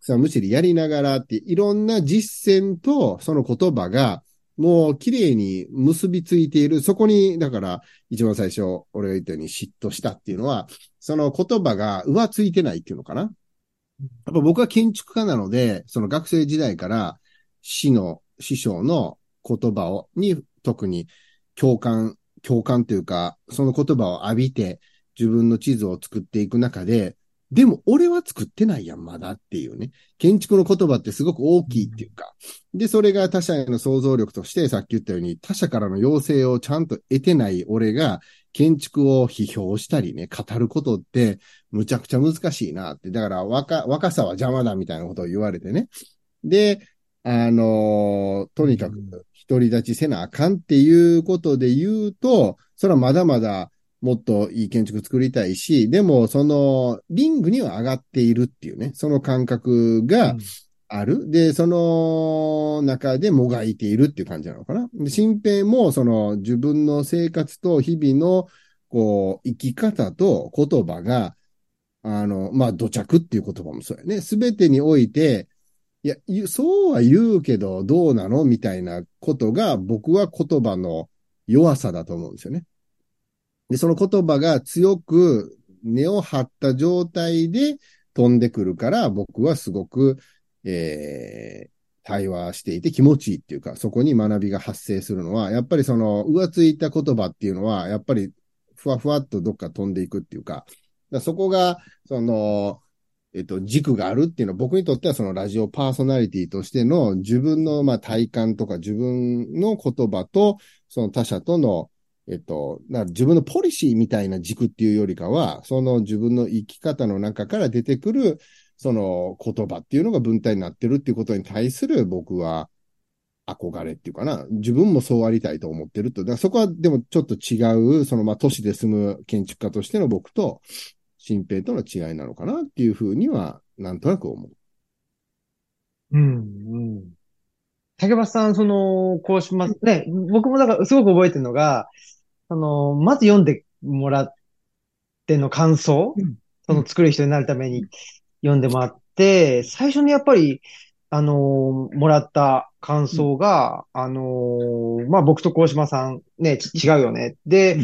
草むしりやりながらって、いろんな実践とその言葉が、もう綺麗に結びついている。そこに、だから、一番最初、俺が言ったように嫉妬したっていうのは、その言葉が浮ついてないっていうのかな。やっぱ僕は建築家なので、その学生時代から、師の、師匠の言葉を、に特に共感、共感というか、その言葉を浴びて、自分の地図を作っていく中で、でも俺は作ってないやん、まだっていうね。建築の言葉ってすごく大きいっていうか。で、それが他者への想像力として、さっき言ったように、他者からの要請をちゃんと得てない俺が、建築を批評したりね、語ることって、むちゃくちゃ難しいなって。だから、若、若さは邪魔だみたいなことを言われてね。で、あのーとにかく独り立ちせなあかんっていうことで言うと、それはまだまだもっといい建築作りたいし、でもそのリングには上がっているっていうね、その感覚がある。で、その中でもがいているっていう感じなのかな。で、新平もその自分の生活と日々のこう生き方と言葉が、あの、まあ、土着っていう言葉もそうやね。すべてにおいて、いや、そうは言うけど、どうなのみたいなことが、僕は言葉の弱さだと思うんですよね。で、その言葉が強く根を張った状態で飛んでくるから、僕はすごく、えー、対話していて気持ちいいっていうか、そこに学びが発生するのは、やっぱりその、浮ついた言葉っていうのは、やっぱり、ふわふわっとどっか飛んでいくっていうか、だかそこが、その、えっと、軸があるっていうのは、僕にとってはそのラジオパーソナリティとしての自分のまあ体感とか自分の言葉と、その他者との、えっと、な自分のポリシーみたいな軸っていうよりかは、その自分の生き方の中から出てくる、その言葉っていうのが文体になってるっていうことに対する僕は憧れっていうかな。自分もそうありたいと思ってると。だからそこはでもちょっと違う、そのまあ都市で住む建築家としての僕と、新平との違いなのかなっていうふうには、なんとなく思う。うん、うん。竹橋さん、その、こうします。ね、僕もだからすごく覚えてるのが、その、まず読んでもらっての感想、うん。その作る人になるために読んでもらって、最初にやっぱり、あのーもらった感想が、あのーまあ、僕と鴻島さん、ね、ち違うよね。で、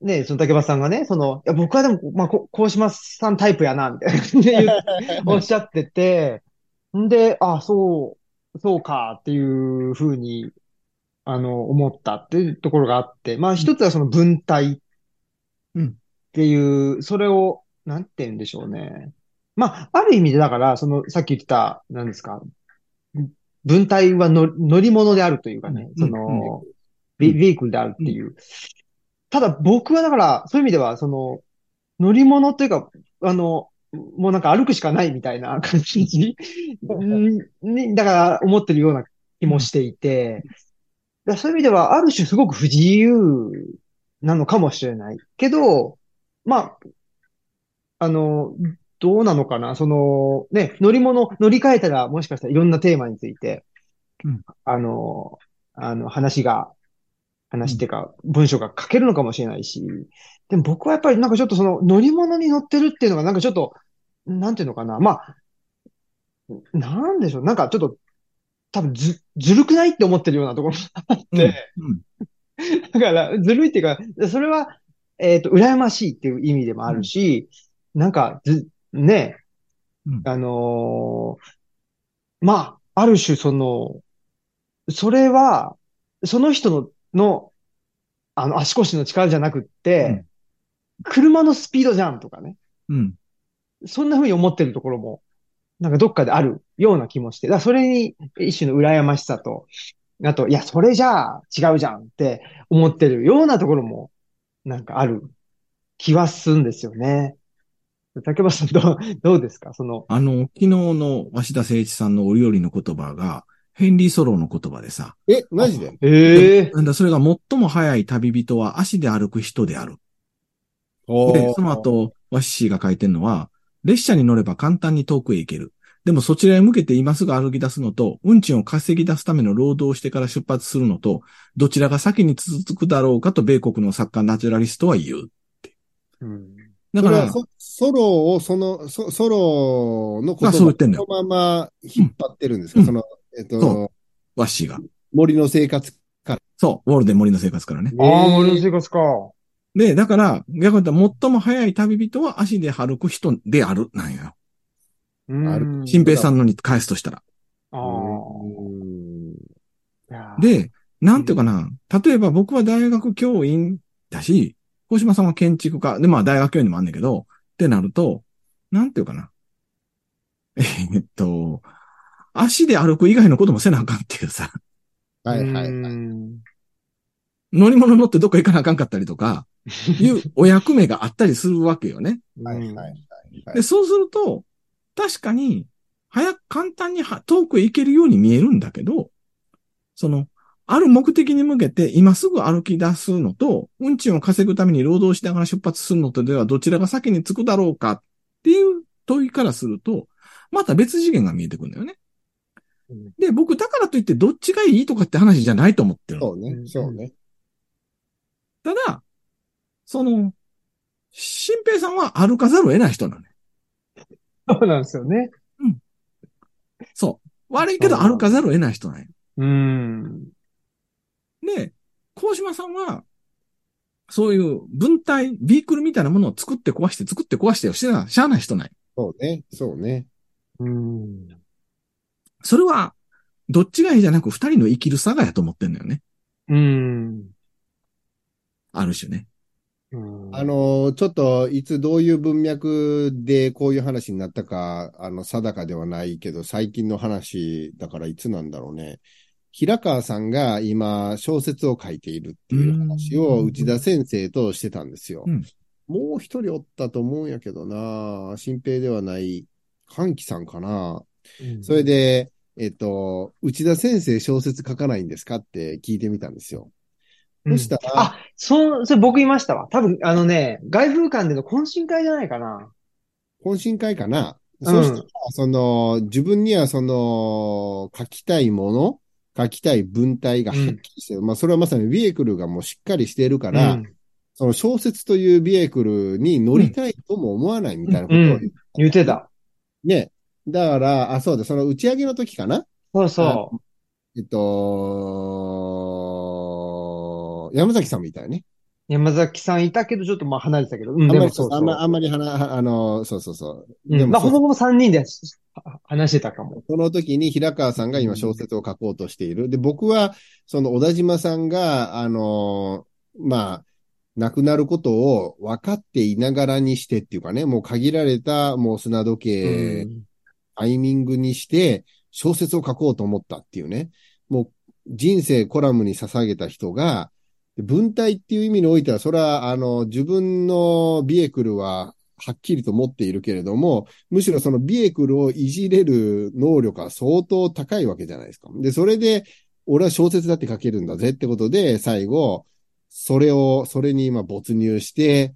ね、その竹橋さんがね、その、いや、僕はでも、まあ、こ鴻島さんタイプやな、みたいな おっしゃってて、んで、あ、そう、そうかっていうふうに、あの、思ったっていうところがあって、まあ一つはその文体うんっていう、それを、なんて言うんでしょうね。まあ、ある意味でだから、その、さっき言ってた、何ですか、文体はの乗り物であるというかね、うん。その、ビビークルであるっていう。ただ僕はだから、そういう意味では、その、乗り物というか、あの、もうなんか歩くしかないみたいな感じうん。に、だから思ってるような気もしていて、だそういう意味では、ある種すごく不自由なのかもしれない。けど、まあ、あの、どうなのかな？その、ね、乗り物、乗り換えたら、もしかしたらいろんなテーマについて、うんあの、あの、話が、話っていうか、文章が書けるのかもしれないし、でも僕はやっぱりなんかちょっとその乗り物に乗ってるっていうのがなんかちょっと、なんていうのかな？まあ、なんでしょう？なんかちょっと、多分ず、ずるくないって思ってるようなところがあって、うん。だから、ずるいっていうか、それは、えっと、羨ましいっていう意味でもあるし、なんか、ず、ね、うん。あのーまあ、ある種その、それは、その人の、の、あの、足腰の力じゃなくって、車のスピードじゃんとかね。うん。そんな風に思ってるところも、なんかどっかであるような気もして、だそれに一種の羨ましさと、あと、いや、それじゃあ違うじゃんって思ってるようなところも、なんかある気はするんですよね。竹橋さんどう、どうですか？その、あの、昨日の鷲田誠一さんの折々の言葉が、ヘンリー・ソローの言葉でさ。え、マジで？ええなんだ、それが最も早い旅人は足で歩く人である。で、その後、ワッシーが書いてるのは、列車に乗れば簡単に遠くへ行ける。でもそちらへ向けて今すぐ歩き出すのと、運賃を稼ぎ出すための労働をしてから出発するのと、どちらが先に続くだろうかと米国の作家ナチュラリストは言う。うん。だから、ソソロを、その、ソソロの言あ葉そのまま引っ張ってるんですか、うんその、えっそと、ワッシーが。森の生活。そう、ウォールデン森の生活からね。ああ、森のえー生活か。で、だから、逆に言ったら最も早い旅人は足で歩く人である、なんよ。うん。新平さんのに返すとしたら。ああ。で、なんていうかな、例えば僕は大学教員だし、小島さんは建築家、で、まあ大学教員でもあんねんけど、ってなると、なんていうかな。えーっと、足で歩く以外のこともせなあかんっていうさ、はいはいはい。うん乗り物乗ってどっか行かなあかんかったりとか、いうお役目があったりするわけよね。はいはいはいはい。で、そうすると、確かに、早く簡単には遠くへ行けるように見えるんだけど、その、ある目的に向けて今すぐ歩き出すのと、運賃を稼ぐために労働しながら出発するのとではどちらが先に着くだろうかっていう問いからすると、また別次元が見えてくるんだよね。うんで、僕だからといってどっちがいいとかって話じゃないと思ってるの。そうね、そうね。ただ、その、新平さんは歩かざるを得ない人なのね。そうなんですよね。そう。悪いけど歩かざるを得ない人なんよ。うん。で、高島さんは、そういう分体、ビークルみたいなものを作って壊して、作って壊してをしてな、しゃあない人なんよ。そうね、そうね。うん。それは、どっちがいいじゃなく二人の生きる差がやと思ってんのよね。うん。ある種ね。うんあ、の、ちょっと、いつどういう文脈でこういう話になったか、あの、定かではないけど、最近の話だからいつなんだろうね。平川さんが今、小説を書いているっていう話を内田先生としてたんですよ。うんもう一人おったと思うんやけどな、新平ではない、歓喜さんかな。それで、えっと、内田先生小説書かないんですかって聞いてみたんですよ。うん、そした？ら、あ、そう、それ僕いましたわ。多分、あのね、外風館での懇親会じゃないかな。懇親会かな？うんそしたら、その、自分にはその、書きたいもの、書きたい文体がはっきりしてる。まあ、それはまさにビエクルがもうしっかりしているから、うんその小説というビエクルに乗りたいとも思わないみたいなことを言って言ってた。ね。だから、あ、そうだ、その打ち上げの時かな？そうそえっと、山崎さんみたいね。う。山崎さんいたけど、ちょっとまあ離れてたけど。うん、あんでまりそうそそう。あんまあんまり話、あの、そうそうそう。うんまあ、でもそうほぼほぼ3人では話してたかも。その時に平川さんが今小説を書こうとしている。で、僕は、その小田島さんが、あの、まあ、亡くなることを分かっていながらにしてっていうかね、もう限られたもう砂時計、うんタイミングにして小説を書こうと思ったっていうね。もう人生コラムに捧げた人が、文体っていう意味においては、それは、あの、自分のビエクルははっきりと持っているけれども、むしろそのビエクルをいじれる能力は相当高いわけじゃないですか。で、それで、俺は小説だって書けるんだぜってことで、最後、それを、それに今没入して、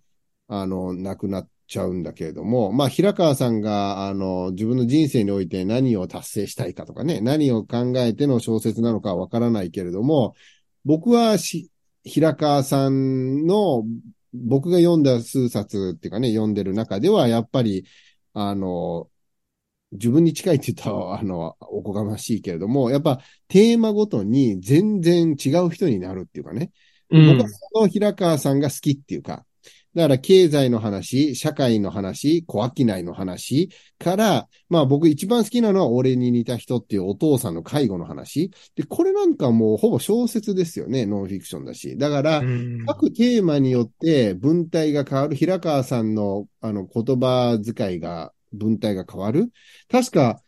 あの、亡くなっちゃうんだけれども、まあ、平川さんが、あの、自分の人生において何を達成したいかとかね、何を考えての小説なのかはわからないけれども、僕はし、平川さんの、僕が読んだ数冊っていうかね、読んでる中では、やっぱり、あの、自分に近いって言ったら、あの、おこがましいけれども、やっぱテーマごとに全然違う人になるっていうかね、うん。僕はその平川さんが好きっていうか、だから経済の話、社会の話、小商いの話から、まあ僕一番好きなのは俺に似た人っていうお父さんの介護の話。で、これなんかもうほぼ小説ですよね、ノンフィクションだし。だから、うん各テーマによって文体が変わる。平川さんのあの言葉遣いが、文体が変わる。確か、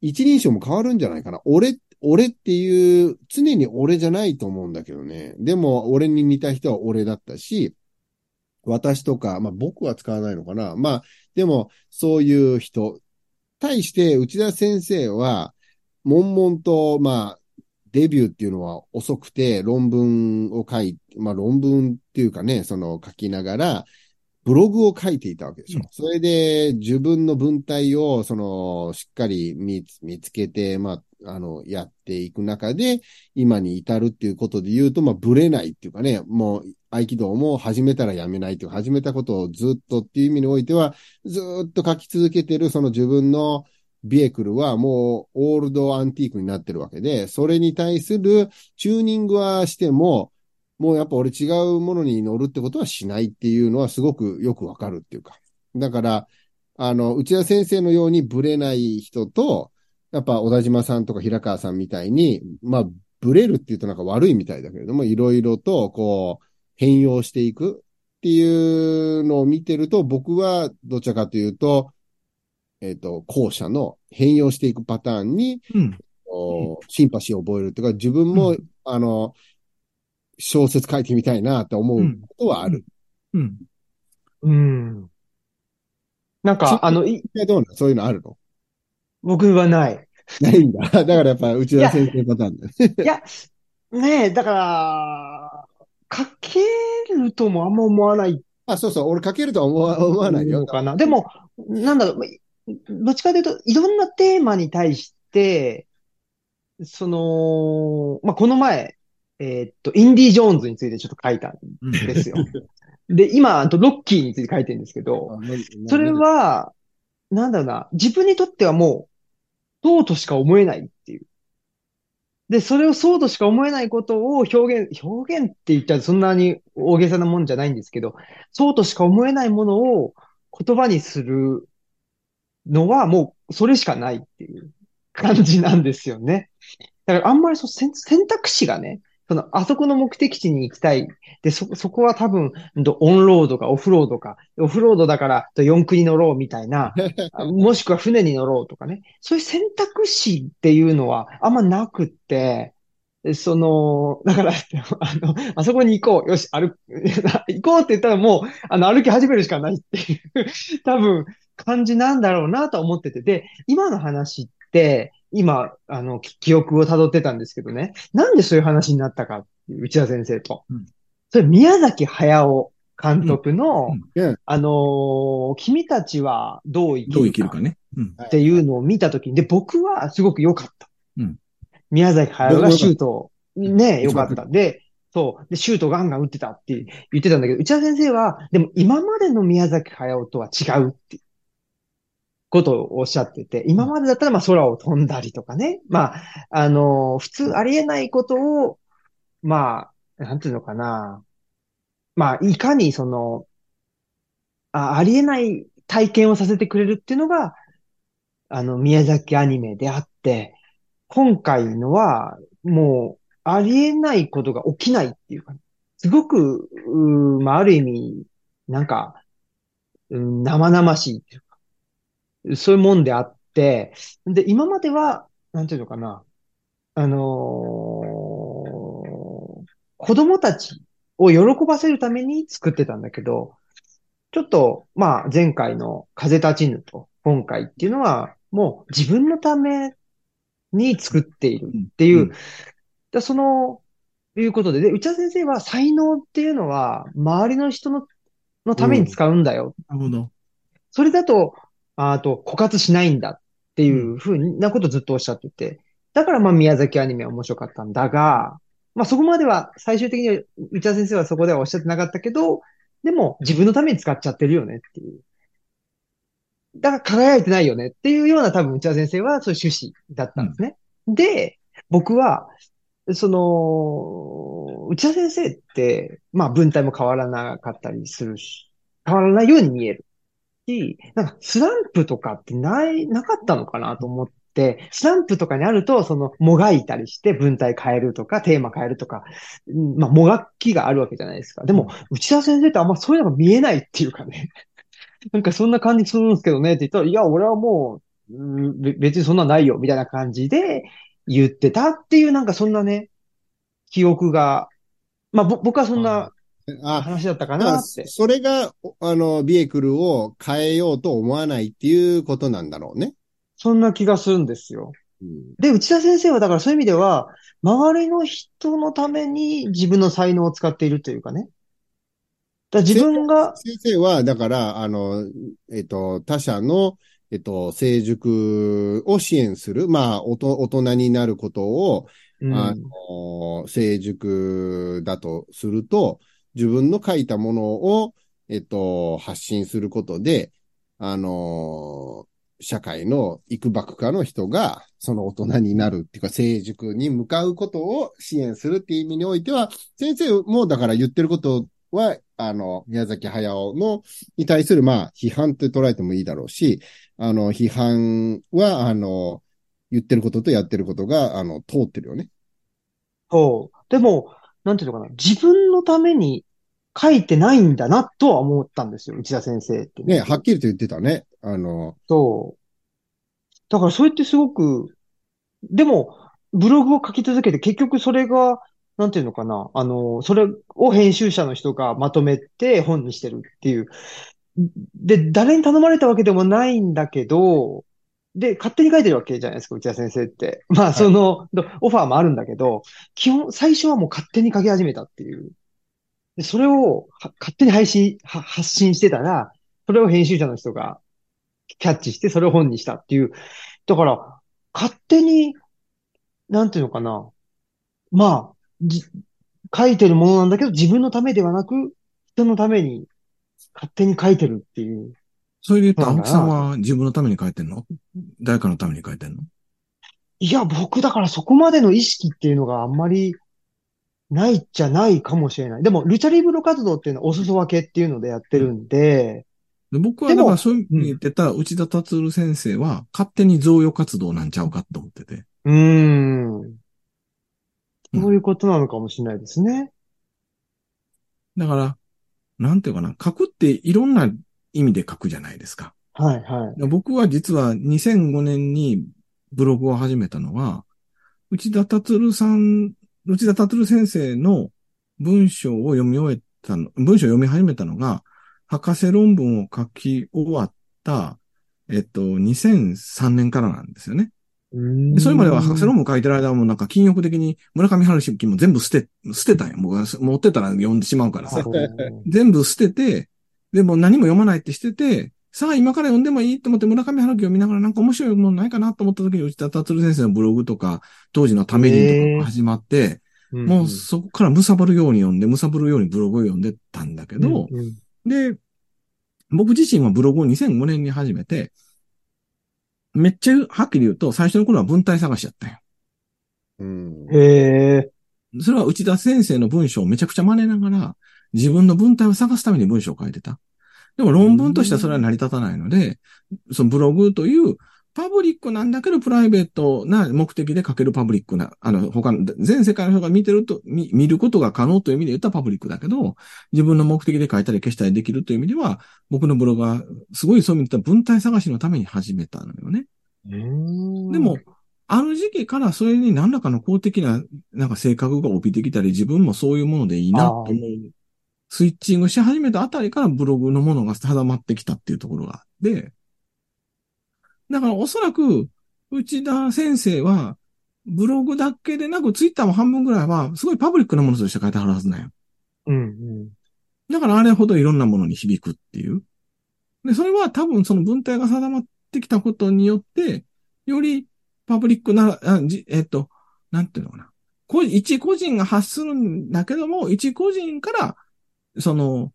一人称も変わるんじゃないかな。俺、俺っていう、常に俺じゃないと思うんだけどね。でも、俺に似た人は俺だったし、私とか、まあ僕は使わないのかな。まあ、でも、そういう人。対して、内田先生は、悶々と、まあ、デビューっていうのは遅くて、論文を書いまあ論文っていうかね、その書きながら、ブログを書いていたわけでしょ。うんそれで自分の文体を、その、しっかり見つ見つけて、まあ、あの、やっていく中で、今に至るっていうことで言うと、まあ、ブレないっていうかね、もう、合気道も始めたらやめないという、始めたことをずっとっていう意味においては、ずっと書き続けてる、その自分のビエクルはもうオールドアンティークになってるわけで、それに対するチューニングはしても、もうやっぱ俺違うものに乗るってことはしないっていうのはすごくよくわかるっていうか。だから、あの、内田先生のようにブレない人と、やっぱ小田島さんとか平川さんみたいに、まあ、ブレるって言うとなんか悪いみたいだけれども、いろいろとこう、変容していくっていうのを見てると、僕はどちらかというと、えっ、と、後者の変容していくパターンに、うん。おシンパシーを覚えるっていうか、自分も、うんあの、小説書いてみたいなって思うことはある。うん。うん。なんか、あの、い、どうなの？そういうのあるの？僕はない。ないんだ。だからやっぱ内田先生パターンだね。いや、ねえ、だから、かけるともあんま思わないあ、そうそう。俺かけるとは思わ思わないよの。かな。でも、なんだろう、まどっちかというと、いろんなテーマに対して、その、まあ、この前、えーっと、インディ・ジョーンズについてちょっと書いたんうんですよ。で、今、あとロッキーについて書いてるんですけど、それ、は、なんだろうな、自分にとってはもう、そうとしか思えないっていう。で、それをそうとしか思えないことを表現、表現って言ったらそんなに大げさなもんじゃないんですけど、そうとしか思えないものを言葉にするのはもうそれしかないっていう感じなんですよね。だからあんまりそう選選択肢がね、その、あそこの目的地に行きたい。で、そ、そこは多分、オンロードかオフロードか、オフロードだから、と四駆に乗ろうみたいな、あ もしくは船に乗ろうとかね。そういう選択肢っていうのはあんまなくって、その、だから、あの、あそこに行こう。よし、歩く、行こうって言ったらもう、あの、歩き始めるしかないっていう、多分、感じなんだろうなと思ってて。で、今の話って、今、あの、き記憶を辿ってたんですけどね。なんでそういう話になったかっていう、内田先生と。うんそれ、宮崎駿監督の、うんうんあのー君たちはどう生きるか。どう生きるかね。うん。っていうのを見たときに、で、僕はすごく良かった。うん宮崎駿がシュートを、ね、良かった。で、そう。で、シュートガンガン打ってたって言ってたんだけど、内田先生は、でも今までの宮崎駿とは違うっていうことをおっしゃってて、今までだったらまあ空を飛んだりとかね。まあ、あの、普通ありえないことを、まあ、なんていうのかな。まあ、いかにその、あありえない体験をさせてくれるっていうのが、あの、宮崎アニメであって、今回のは、もう、ありえないことが起きないっていうか、すごく、うーまあ、ある意味、なんか、うん生々しいそういうもんであって、で、今までは、なんていうのかな、あのー子供たちを喜ばせるために作ってたんだけど、ちょっと、まあ、前回の風立ちぬと今回っていうのは、もう自分のために作っているっていう、うんだその、いうことで、で、内田先生は才能っていうのは、周りの人の、のために使うんだよ。なるほど。それだと、あと、枯渇しないんだっていうふうなことをずっとおっしゃってて、だからまあ宮崎アニメは面白かったんだが、まあそこまでは最終的には内田先生はそこではおっしゃってなかったけど、でも自分のために使っちゃってるよねっていう。だから輝いてないよねっていうような多分内田先生はそういう趣旨だったんですね。で、僕は、その、内田先生って、まあ文体も変わらなかったりするし、変わらないように見える。し、なんかスランプとかってない、なかったのかなと思って、スランプとかにあると、その、もがいたりして文体変えるとか、テーマ変えるとか、うんまあ、もがきがあるわけじゃないですか。でも、内田先生ってあんまそういうのが見えないっていうかね。なんかそんな感じするんですけどねって言ったら、いや、俺はもう、別にそんなないよ、みたいな感じで言ってたっていう、なんかそんなね、記憶が、まあ、ぼ僕はそんなあ、話だったかなって。それが、おあの、ビエクルを変えようと思わないっていうことなんだろうね。そんな気がするんですよ。うんで、内田先生はだからそういう意味では、周りの人のために自分の才能を使っているというかね。だ自分が、先生は、だから、あの、えっと、他者の、えっと、成熟を支援する。まあ、おと大人になることを、うんあの、成熟だとすると、自分の書いたものを、えっと、発信することで、あの、社会の幾ばくかの人が、その大人になるっていうか、成熟に向かうことを支援するっていう意味においては、先生もだから言ってることは、あの、宮崎駿の、に対する、まあ、批判って捉えてもいいだろうし、あの、批判は、あの、言ってることとやってることが、あの、通ってるよね。そう。でも、なんていうのかな。自分のために書いてないんだなとは思ったんですよ。内田先生って。ね、はっきりと言ってたね。あの、そう。だからそれってすごく、でも、ブログを書き続けて結局それが、なんていうのかな。あの、それを編集者の人がまとめて本にしてるっていう。で、誰に頼まれたわけでもないんだけど、で、勝手に書いてるわけじゃないですか、内田先生って。まあ、その、どオファーもあるんだけど、基本、最初はもう勝手に書き始めたっていう。で、それをは勝手に配信、は発信してたら、それを編集者の人がキャッチして、それを本にしたっていう。だから、勝手に、なんていうのかな。まあ、じ書いてるものなんだけど、自分のためではなく、人のために勝手に書いてるっていう。それで言うだな青木さんは自分のために書いてんの？誰かのために書いてんの？いや、僕だからそこまでの意識っていうのがあんまりないじゃないかもしれない。でも、ルチャリブロ活動っていうのはお裾分けっていうのでやってるんで、で僕はだからそういうふうに言ってた内田達先生は勝手に贈与活動なんちゃうかと思ってて。うーん。そういうことなのかもしれないですね。だから、なんていうかな、書くっていろんな意味で書くじゃないですか。はい、はい。僕は実は2005年にブログを始めたのは、内田達さん、内田達先生の文章を読み終えたの、文章を読み始めたのが、博士論文を書き終わった、えっと、2003年からなんですよね。でそれまでは博士論文書いてる間はもうなんか禁欲的に村上春樹も全部捨て、捨てたんよ。僕は持ってたら読んでしまうからさ。全部捨てて、でも何も読まないってしてて、さあ今から読んでもいいと思って村上春樹を見ながらなんか面白いものないかなと思った時に内田達先生のブログとか、当時のためにとかが始まって、もうそこから貪るように読んで、貪るようにブログを読んでたんだけど、うんうんで、僕自身はブログを2005年に始めて、めっちゃはっきり言うと、最初の頃は文体探しやったんよ。うん。へえ。それは内田先生の文章をめちゃくちゃ真似ながら、自分の文体を探すために文章を書いてた。でも論文としてはそれは成り立たないので、そのブログというパブリックなんだけどプライベートな目的で書けるパブリックな、あの、他の、全世界の人が見てると、見見ることが可能という意味で言ったらパブリックだけど、自分の目的で書いたり消したりできるという意味では、僕のブログはすごいそういう意味で文体探しのために始めたのよね。でも、ある時期からそれに何らかの公的な、なんか性格が帯びてきたり、自分もそういうものでいいなと思う。スイッチングし始めたあたりからブログのものが定まってきたっていうところがあって、だからおそらく、内田先生は、ブログだけでなく、ツイッターも半分ぐらいは、すごいパブリックなものとして書いてはるはずなんよ。うんうん。だからあれほどいろんなものに響くっていう。で、それは多分その文体が定まってきたことによって、よりパブリックな、あじえっと、なんていうのかな。こ一個人が発するんだけども、一個人から、その、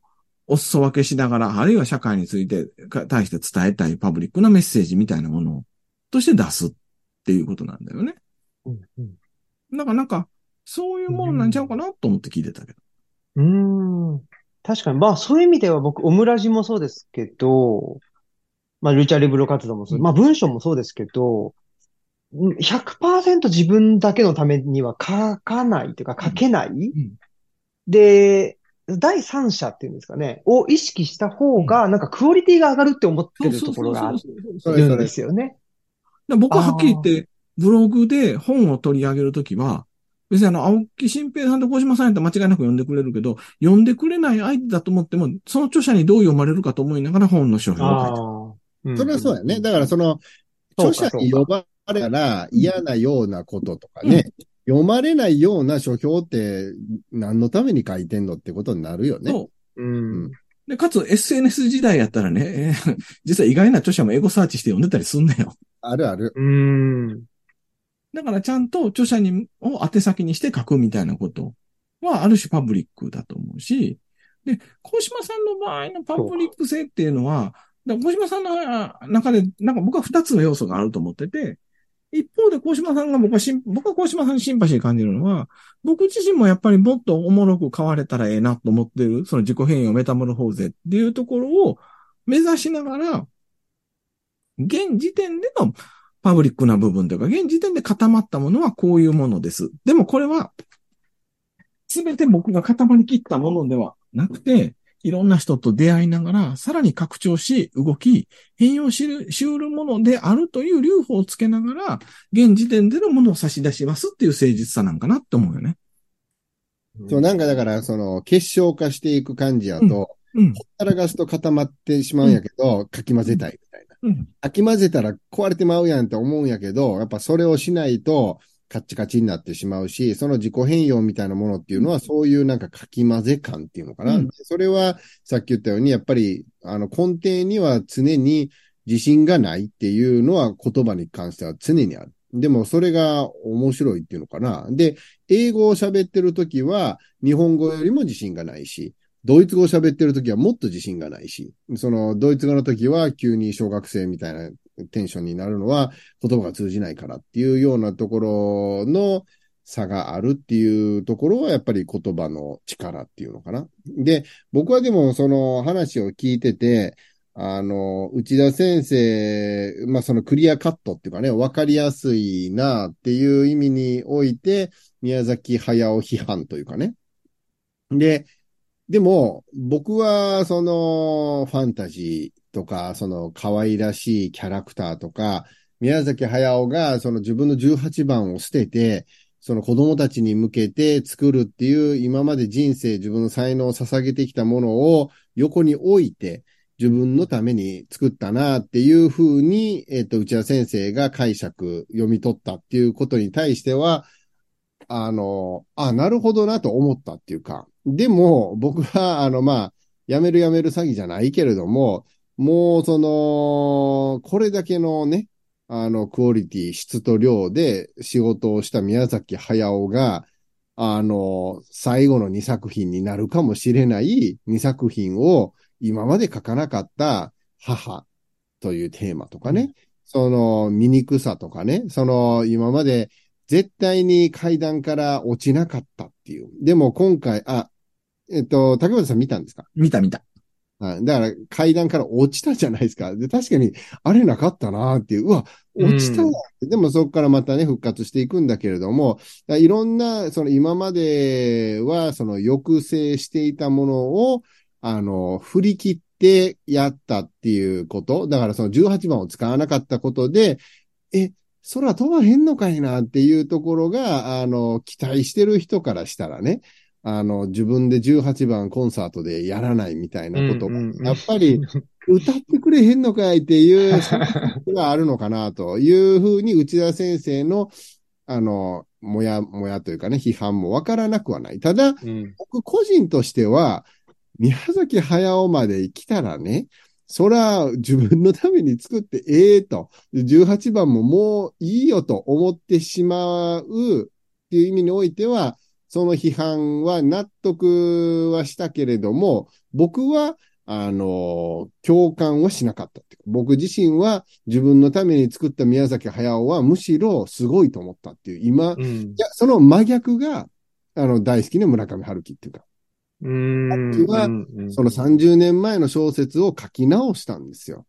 お裾分けしながら、あるいは社会について、か対して伝えたいパブリックなメッセージみたいなものとして出すっていうことなんだよね。うんうんだからなんか、そういうものなんちゃうかなと思って聞いてたけど。うーん。確かに。まあ、そういう意味では僕、オムラジもそうですけど、まあ、ルチャリブロ活動もそう、うんまあ、文章もそうですけど、うん100%自分だけのためには書かないというか、書けない。んで、第三者っていうんですかね、を意識した方が、なんかクオリティが上がるって思ってるところがあそうるんですよね。で僕ははっきり言って、ブログで本を取り上げるときは、別にあの、青木新平さんと小島さんやったら間違いなく読んでくれるけど、読んでくれない相手だと思っても、その著者にどう読まれるかと思いながら本の書評を書いてる。ああ。それはそうやね。だからその、著者に呼ばれたら嫌なようなこととかね、読まれないような書評って何のために書いてんのってことになるよね。そう。うん。で、かつ SNS 時代やったらね、えー 実は意外な著者もエゴサーチして読んでたりすんだよ。あるある。うん。だからちゃんと著者に、を宛先にして書くみたいなことは、ある種パブリックだと思うし、で、小島さんの場合のパブリック性っていうのは、小島さんのあ中で、なんか僕は二つの要素があると思ってて、一方で小島さんが僕はし、僕は小島さんにシンパシー感じるのは、僕自身もやっぱりもっとおもろく変われたらええなと思ってる、その自己変容メタモルフォーゼっていうところを目指しながら、現時点でのパブリックな部分というか、現時点で固まったものはこういうものです。でもこれは、すべて僕が固まりきったものではなくて、いろんな人と出会いながら、さらに拡張し、動き、変容しるしうるものであるという留保をつけながら、現時点でのものを差し出しますっていう誠実さなんかなって思うよね。そう、なんかだから、その、結晶化していく感じやと、うん。ほったらかすと固まってしまうんやけど、かき混ぜたいみたいな。うん。かき混ぜたら壊れてまうやんって思うんやけど、やっぱそれをしないとカッチカチになってしまうし、その自己変容みたいなものっていうのはそういうなんかかき混ぜ感っていうのかな。うんそれはさっき言ったように、やっぱりあの根底には常に自信がないっていうのは言葉に関しては常にある。でもそれが面白いっていうのかな。で、英語を喋ってるときは日本語よりも自信がないし、ドイツ語を喋ってるときはもっと自信がないし、そのドイツ語のときは急に小学生みたいなテンションになるのは言葉が通じないからっていうようなところの差があるっていうところはやっぱり言葉の力っていうのかな。で、僕はでもその話を聞いてて、あの、内田先生、まあそのクリアカットっていうかね、わかりやすいなっていう意味において、宮崎駿批判というかね。で、でも、僕は、その、ファンタジーとか、その、可愛らしいキャラクターとか、宮崎駿が、その自分の18番を捨てて、その子供たちに向けて作るっていう、今まで人生、自分の才能を捧げてきたものを横に置いて、自分のために作ったなっていうふうに、えっ、と、内田先生が解釈、読み取ったっていうことに対しては、あの、あ、なるほどなと思ったっていうか、でも、僕は、あの、まあ、やめるやめる詐欺じゃないけれども、もう、その、これだけのね、あの、クオリティ、質と量で仕事をした宮崎駿が、あの、最後の2作品になるかもしれない2作品を今まで書かなかった母というテーマとかね、その醜さとかね、その今まで絶対に階段から落ちなかったっていう。でも今回、あ、えっと、竹本さん見たんですか？見た見た。はい。だから階段から落ちたじゃないですか。で、確かに、あれなかったなっていう、うわ、落ちたなって、でもそこからまたね、復活していくんだけれども、いろんな、その今までは、その抑制していたものを、あの、振り切ってやったっていうこと。だからその18番を使わなかったことで、え、空飛ばへんのかいなっていうところが、あの、期待してる人からしたらね、あの、自分で18番コンサートでやらないみたいなことが、うんうんうんやっぱり歌ってくれへんのかいっていう、があるのかなというふうに内田先生の、あの、もやもやというかね、批判もわからなくはない。ただ、うん。僕個人としては、宮崎駿まで来たらね、そら、自分のために作ってええと、18番ももういいよと思ってしまうっていう意味においては、その批判は納得はしたけれども、僕は、あの、共感はしなかったっていうか僕自身は自分のために作った宮崎駿はむしろすごいと思ったっていう、今、いうん。や、その真逆が、あの、大好きな村上春樹っていうか、うん。はうんその30年前の小説を書き直したんですよ。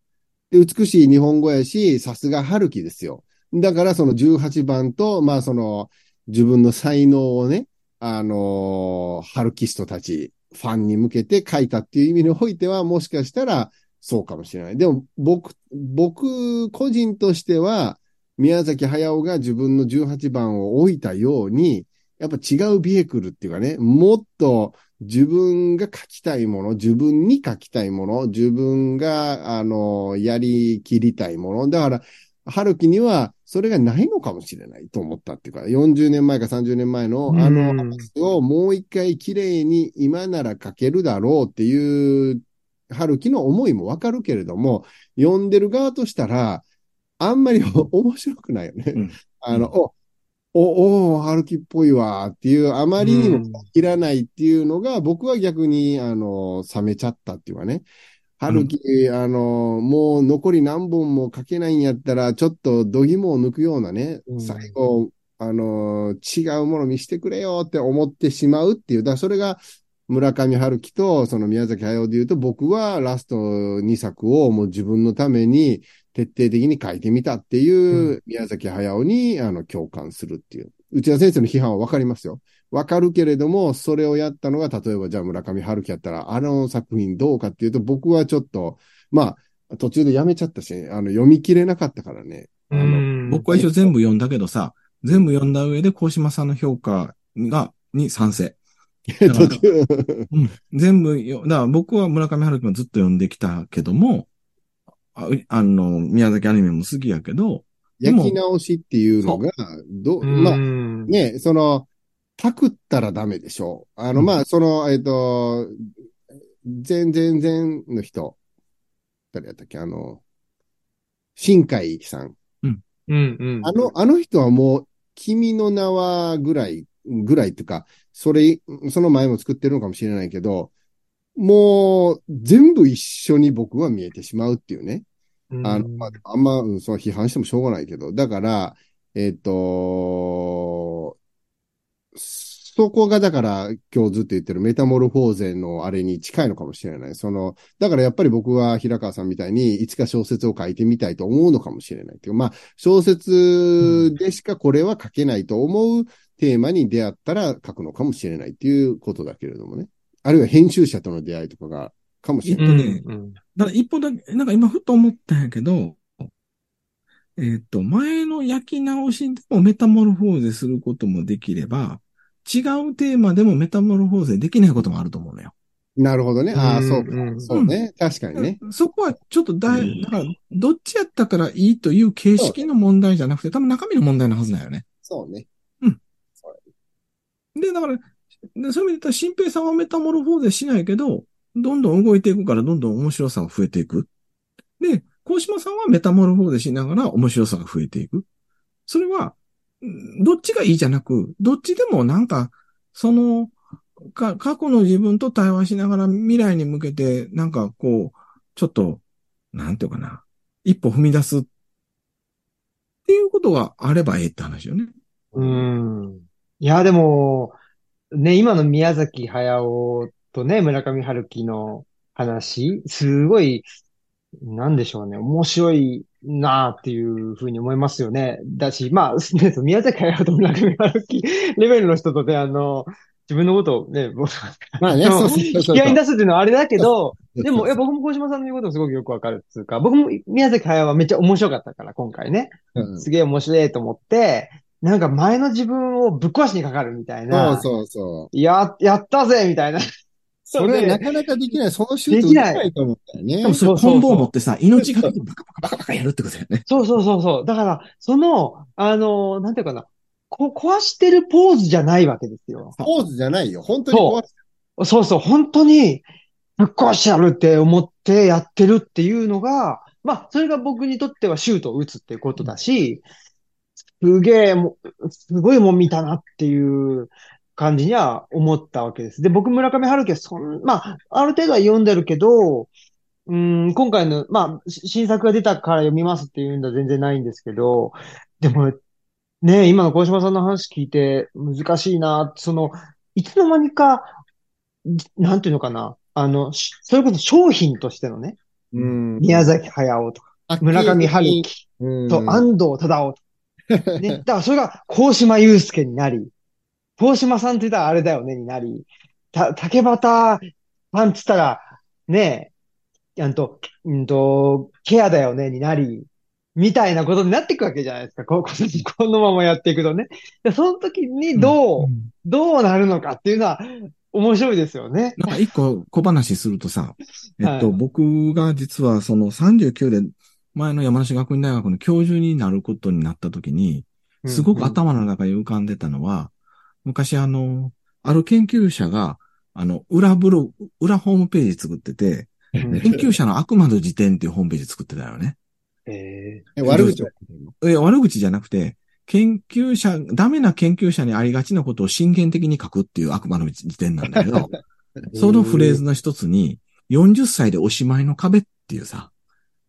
で、美しい日本語やし、さすが春樹ですよ。だからその18番と、まあその自分の才能をね、あのー、春キストたち、ファンに向けて書いたっていう意味においては、もしかしたらそうかもしれない。でも僕、僕個人としては、宮崎駿が自分の18番を置いたように、やっぱ違うビエクルっていうかね、もっと自分が書きたいもの、自分に書きたいもの、自分が、あの、やりきりたいもの。だから、春樹にはそれがないのかもしれないと思ったっていうか、40年前か30年前のあのうん話をもう一回綺麗に今なら書けるだろうっていう、春樹の思いもわかるけれども、読んでる側としたら、あんまり面白くないよね。うんあの、お、お、お、春樹っぽいわっていう、あまりにもいらないっていうのが、僕は逆に、あの、冷めちゃったっていうかね。春樹、あの、もう残り何本も書けないんやったら、ちょっと度肝を抜くようなね、うん最後、あの、違うもの見してくれよって思ってしまうっていう。だからそれが、村上春樹とその宮崎駿で言うと、僕はラスト2作をもう自分のために徹底的に書いてみたっていう宮崎駿にあの共感するっていう。内田先生の批判はわかりますよ。わかるけれども、それをやったのが、例えばじゃあ村上春樹やったら、あの作品どうかっていうと、僕はちょっと、まあ、途中でやめちゃったし、あの、読み切れなかったからね。あの、うん僕は一応全部読んだけどさ、全部読んだ上で、高島さんの評価が、に賛成。途中、うん。全部よ、だから僕は村上春樹もずっと読んできたけども、ああの、宮崎アニメも好きやけど、焼き直しっていうのが、ど、うんまあ、ね、その、パクったらダメでしょう。あの、うんまあ、その、えっ、と、前前前の人、誰やったっけ？あの、新海さん。うんうん。あの、あの人はもう、君の名はぐらい、ぐらいっていうか、それ、その前も作ってるのかもしれないけど、もう、全部一緒に僕は見えてしまうっていうね。うん、あの、まあ、あんま、うんそう批判してもしょうがないけど、だから、えっ、と、そこがだから今日ずっと言ってるメタモルフォーゼのあれに近いのかもしれない。その、だからやっぱり僕は平川さんみたいにいつか小説を書いてみたいと思うのかもしれないっていう。まあ、小説でしかこれは書けないと思うテーマに出会ったら書くのかもしれないっていうことだけれどもね。あるいは編集者との出会いとかが、かもしれない。うんうんだから一歩だけ、なんか今ふと思ったんやけど、えっ、と、前の焼き直しでもメタモルフォーゼすることもできれば、違うテーマでもメタモルフォーゼできないこともあると思うのよ。なるほどね。ああ、うんそうか。うんそうね。確かにね。そこはちょっとだだから、どっちやったからいいという形式の問題じゃなくて、多分中身の問題のはずだよね。そうね。で、だから、でそういう意味で言ったら、新平さんはメタモルフォーゼしないけど、どんどん動いていくから、どんどん面白さが増えていく。で、高島さんはメタモルフォーゼしながら面白さが増えていく。それは、んどっちがいいじゃなく、どっちでもなんか、その、か、過去の自分と対話しながら未来に向けて、なんかこう、ちょっと、なんていうかな、一歩踏み出すっていうことがあればええって話よね。うん。いや、でも、ね、今の宮崎駿とね、村上春樹の話、すごい、なんでしょうね、面白いなっていうふうに思いますよね。だし、まあ、宮崎駿と村上春樹 レベルの人とね、あの、自分のことをね、僕 まあね、そうそう引そうそう。き合いに出すっていうのはあれだけど、でも、いや、僕も小島さんの言うこともすごくよくわかるっていうか、僕も宮崎駿はめっちゃ面白かったから、今回ね。うんすげえ面白いと思って、なんか前の自分をぶっ壊しにかかるみたいな。そうそうそう。や、やったぜみたいな。それはなかなかできない。そのシュートできないと思ったよねでも。それ、そうそうそう棍棒を持ってさ、命がけでバカバカバカバカやるってことだよね。そうそうそうそう。だから、その、あの、なんていうかな。こ、壊してるポーズじゃないわけですよ。ポーズじゃないよ。本当に壊す。そうそう、本当に、ぶっ壊してやるって思ってやってるっていうのが、まあ、それが僕にとってはシュートを打つっていうことだし、すげえ、すごいもん見たなっていう感じには思ったわけです。で、僕、村上春樹はそん、まあ、ある程度は読んでるけど、うん、今回の、まあ、し新作が出たから読みますっていうんだ全然ないんですけど、でも、ね、今の小島さんの話聞いて難しいな、その、いつの間にか、なんていうのかな。あの、しそれこそ商品としてのね、うん宮崎駿とか、村上春樹うんと安藤忠夫とか、ね。だからそれが、高島祐介になり、高島さんって言ったらあれだよね、になり、た、竹端さんって言ったら、ねえ、んと、うんと、ケアだよね、になり、みたいなことになっていくわけじゃないですか。こうこ このままやっていくとね。でその時にどう、どうなるのかっていうのは、面白いですよね。なんか一個小話するとさ、えっと、はい僕が実はその39で前の山梨学院大学の教授になることになった時に、すごく頭の中に浮かんでたのは、昔あの、ある研究者が、あの、裏ブログ、裏ホームページ作ってて、うん。研究者の悪魔の辞典っていうホームページ作ってたよね。ええ悪口をいや、悪口じゃなくて、研究者、ダメな研究者にありがちなことを真剣的に書くっていう悪魔の辞典なんだけど、そのフレーズの一つに、40歳でおしまいの壁っていうさ、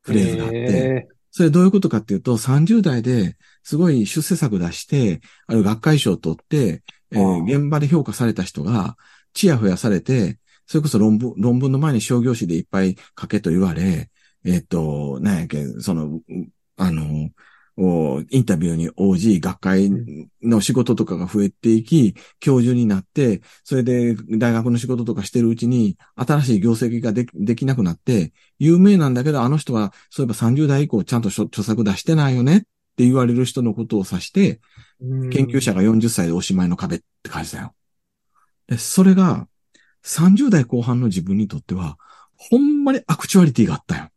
フレーズがあって、えそれどういうことかっていうと、30代ですごい出世作出して、ある学会賞を取って、えー現場で評価された人が、チヤホヤされて、それこそ論文、論文の前に商業誌でいっぱい書けと言われ、えっ、と、なんやっけ、その、うあの、おインタビューに応じ、学会の仕事とかが増えていき、教授になって、それで大学の仕事とかしてるうちに、新しい業績がでできなくなって、有名なんだけど、あの人は、そういえば30代以降ちゃんと著著作出してないよね。って言われる人のことを指して、ー研究者が40歳でおしまいの壁って書いてたよ。で、それが、30代後半の自分にとっては、ほんまにアクチュアリティがあったよ。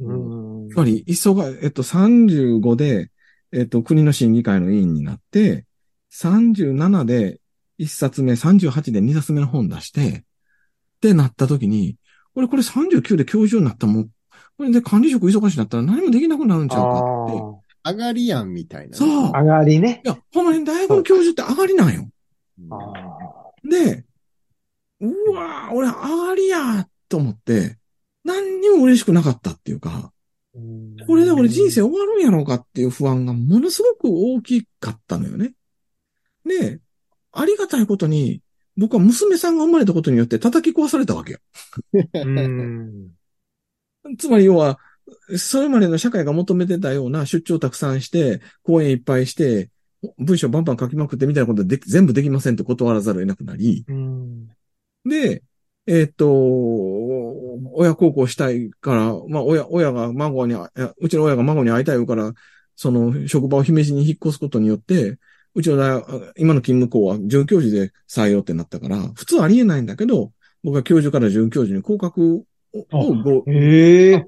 うんぱり、急が、えっと、35で、えっと、国の審議会の委員になって、37で1冊目、38で2冊目の本出して、ってなった時に、俺これ39で教授になったもん、これで管理職忙しいなったら何もできなくなるんちゃうかって。上がりやんみたいな。そう。あ上がりね。いや、ほんまに大学の教授って上がりなんよ。で、うわぁ、俺上がりやと思って、何にも嬉しくなかったっていうか、ーこれで俺人生終わるんやろうかっていう不安がものすごく大きかったのよね。で、ありがたいことに、僕は娘さんが生まれたことによって叩き壊されたわけよ。うん。つまり要は、それまでの社会が求めてたような出張たくさんして、講演いっぱいして、文章バンバン書きまくってみたいなことで全部できませんって断らざるを得なくなり、うん。で、えーっと、親孝行したいから、まあ、親、親が孫に、うちの親が孫に会いたいから、その、職場を姫路に引っ越すことによって、うちの今の勤務校は准教授で採用ってなったから、普通ありえないんだけど、僕は教授から准教授に降格を、をごええ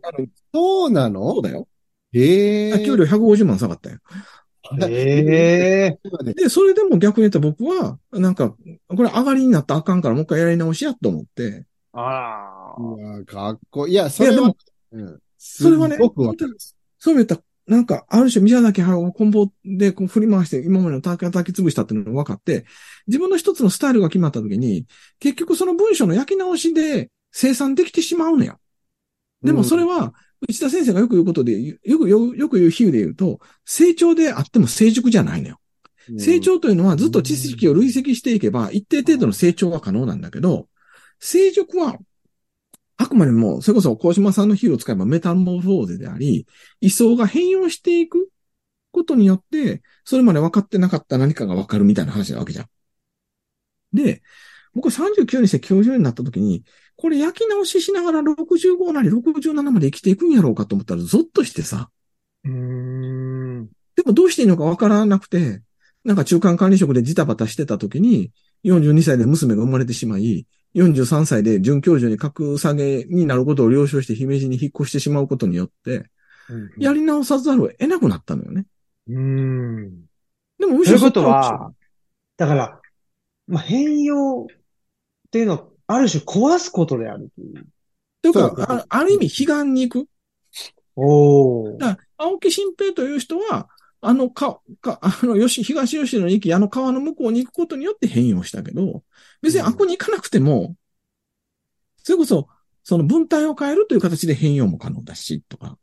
そうなそのうだよ。へえ。給料150万下がったよ。ええ で、それでも逆に言ったら僕は、なんか、これ上がりになったらあかんからもう一回やり直しやと思って、あうわかっこいい。いや、それはいやでも、うん。それはね。そう言ったら、なんか、ある種宮崎駿を棍棒でこう振り回して今までの叩き潰したっていうのが分かって、自分の一つのスタイルが決まった時に、結局その文章の焼き直しで生産できてしまうのよ。でもそれは、内田先生がよく言うことで、よく、よよく言う比喩で言うと、成長であっても成熟じゃないのよ。成長というのはずっと知識を累積していけば、一定程度の成長が可能なんだけど、成熟は、あくまでも、それこそ、小島さんの比喩を使えばメタモルフォーゼであり、位相が変容していくことによって、それまで分かってなかった何かが分かるみたいな話なわけじゃん。で、僕は39にして教授になった時に、これ焼き直ししながら65なり67まで生きていくんやろうかと思ったらゾッとしてさ、うん。でもどうしていいのかわからなくて、なんか中間管理職でジタバタしてた時に、42歳で娘が生まれてしまい、43歳で准教授に格下げになることを了承して姫路に引っ越してしまうことによって、やり直さざるを得なくなったのよね。うん。でもむということは、だから、まあ、変容っていうのは、ある種壊すことであるという。というか、あある意味、悲願に行く。おお。だから青木新平という人は、あのか、か、あの、よし、東吉野に行き、あの川の向こうに行くことによって変容したけど、別にあこに行かなくても、それこそ、その文体を変えるという形で変容も可能だし、とか。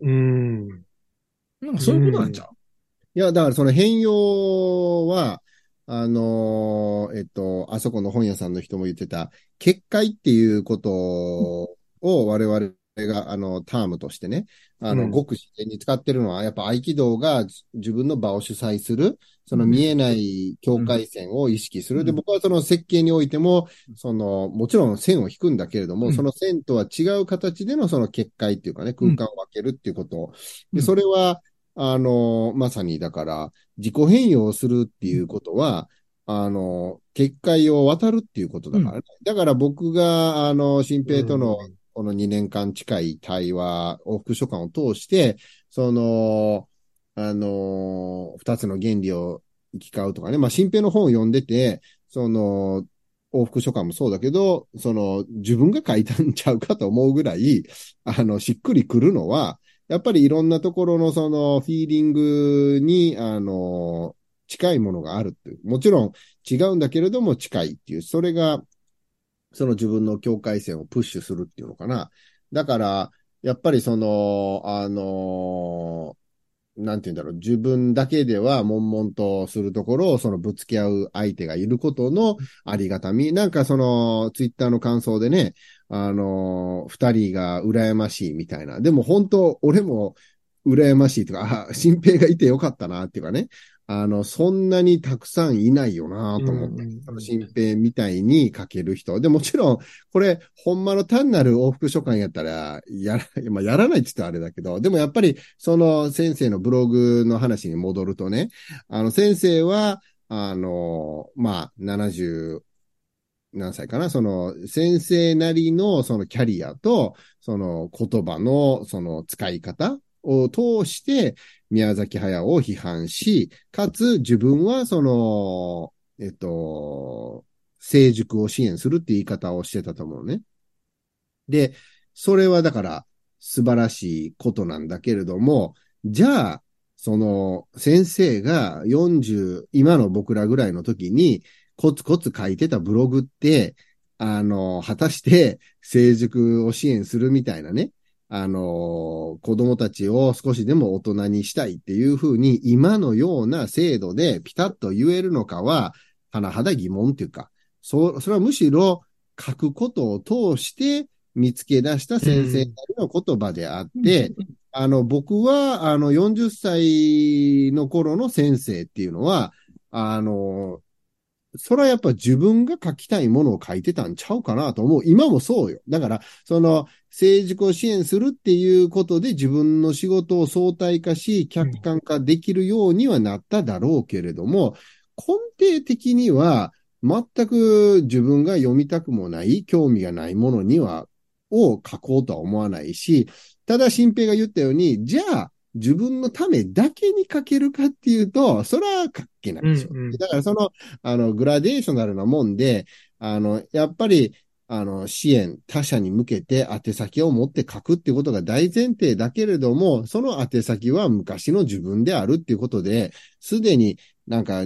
うん。なんかそういうことなんちゃう、いや、だからその変容は、あのーえっと、あそこの本屋さんの人も言ってた、結界っていうことを我々が、あの、タームとしてね、あの、うん。ごく自然に使ってるのは、やっぱ合気道が自自分の場を主催する、その見えない境界線を意識する。で、うん。僕はその設計においても、その、もちろん線を引くんだけれども、うん。その線とは違う形でのその結界っていうかね、空間を分けるっていうこと。で、うん。それは、あの、まさにだから、自己変容するっていうことは、あの、結界を渡るっていうことだからね。だから僕が、あの、新平とのこの2年間近い対話、往復書簡を通して、その、あの、二つの原理を行き交うとかね。まあ、新平の本を読んでて、その、往復書簡もそうだけど、その、自分が書いたんちゃうかと思うぐらい、あの、しっくりくるのは、やっぱりいろんなところのその、フィーリングに、あの、近いものがあるっていう。もちろん違うんだけれども近いっていう。それが、その自分の境界線をプッシュするっていうのかな。だから、やっぱりその、あの、なんて言うんだろう、自分だけでは悶々とするところをそのぶつけ合う相手がいることのありがたみ。なんかその、ツイッターの感想でね、あの、二人が羨ましいみたいな。でも本当、俺も羨ましいとか、あ、新平がいてよかったなっていうかね。あの、そんなにたくさんいないよなと思って。うん新平みたいに書ける人。で、もちろん、これ、ほんまの単なる往復書簡やったら、やら、まあ、やらないって言ったらあれだけど、でもやっぱり、その先生のブログの話に戻るとね、あの、先生は、あの、まあ、70、何歳かな、その、先生なりのそのキャリアと、その言葉のその使い方を通して、宮崎駿を批判し、かつ自分はその、えっと、成熟を支援するって言い方をしてたと思うね。で、それはだから素晴らしいことなんだけれども、じゃあ、その先生が40、今の僕らぐらいの時にコツコツ書いてたブログって、あの、果たして成熟を支援するみたいなね、あの、子供たちを少しでも大人にしたいっていうふうに、今のような制度でピタッと言えるのかは、甚だ疑問っていうか、そ、それはむしろ書くことを通して見つけ出した先生の言葉であって、あの、僕は、あの、40歳の頃の先生っていうのは、あの、それはやっぱ自分が書きたいものを書いてたんちゃうかなと思う。今もそうよ。だから、その、成熟を支援するっていうことで自分の仕事を相対化し、客観化できるようにはなっただろうけれども、根底的には、全く自分が読みたくもない、興味がないものには、を書こうとは思わないし、ただ、新平が言ったように、じゃあ、自分のためだけに書けるかっていうと、それは書けないですよ。うんうんだから、その、あの、グラデーショナルなもんで、あの、やっぱり、あの、支援、他者に向けて宛先を持って書くっていうことが大前提だけれども、その宛先は昔の自分であるっていうことで、すでになんか、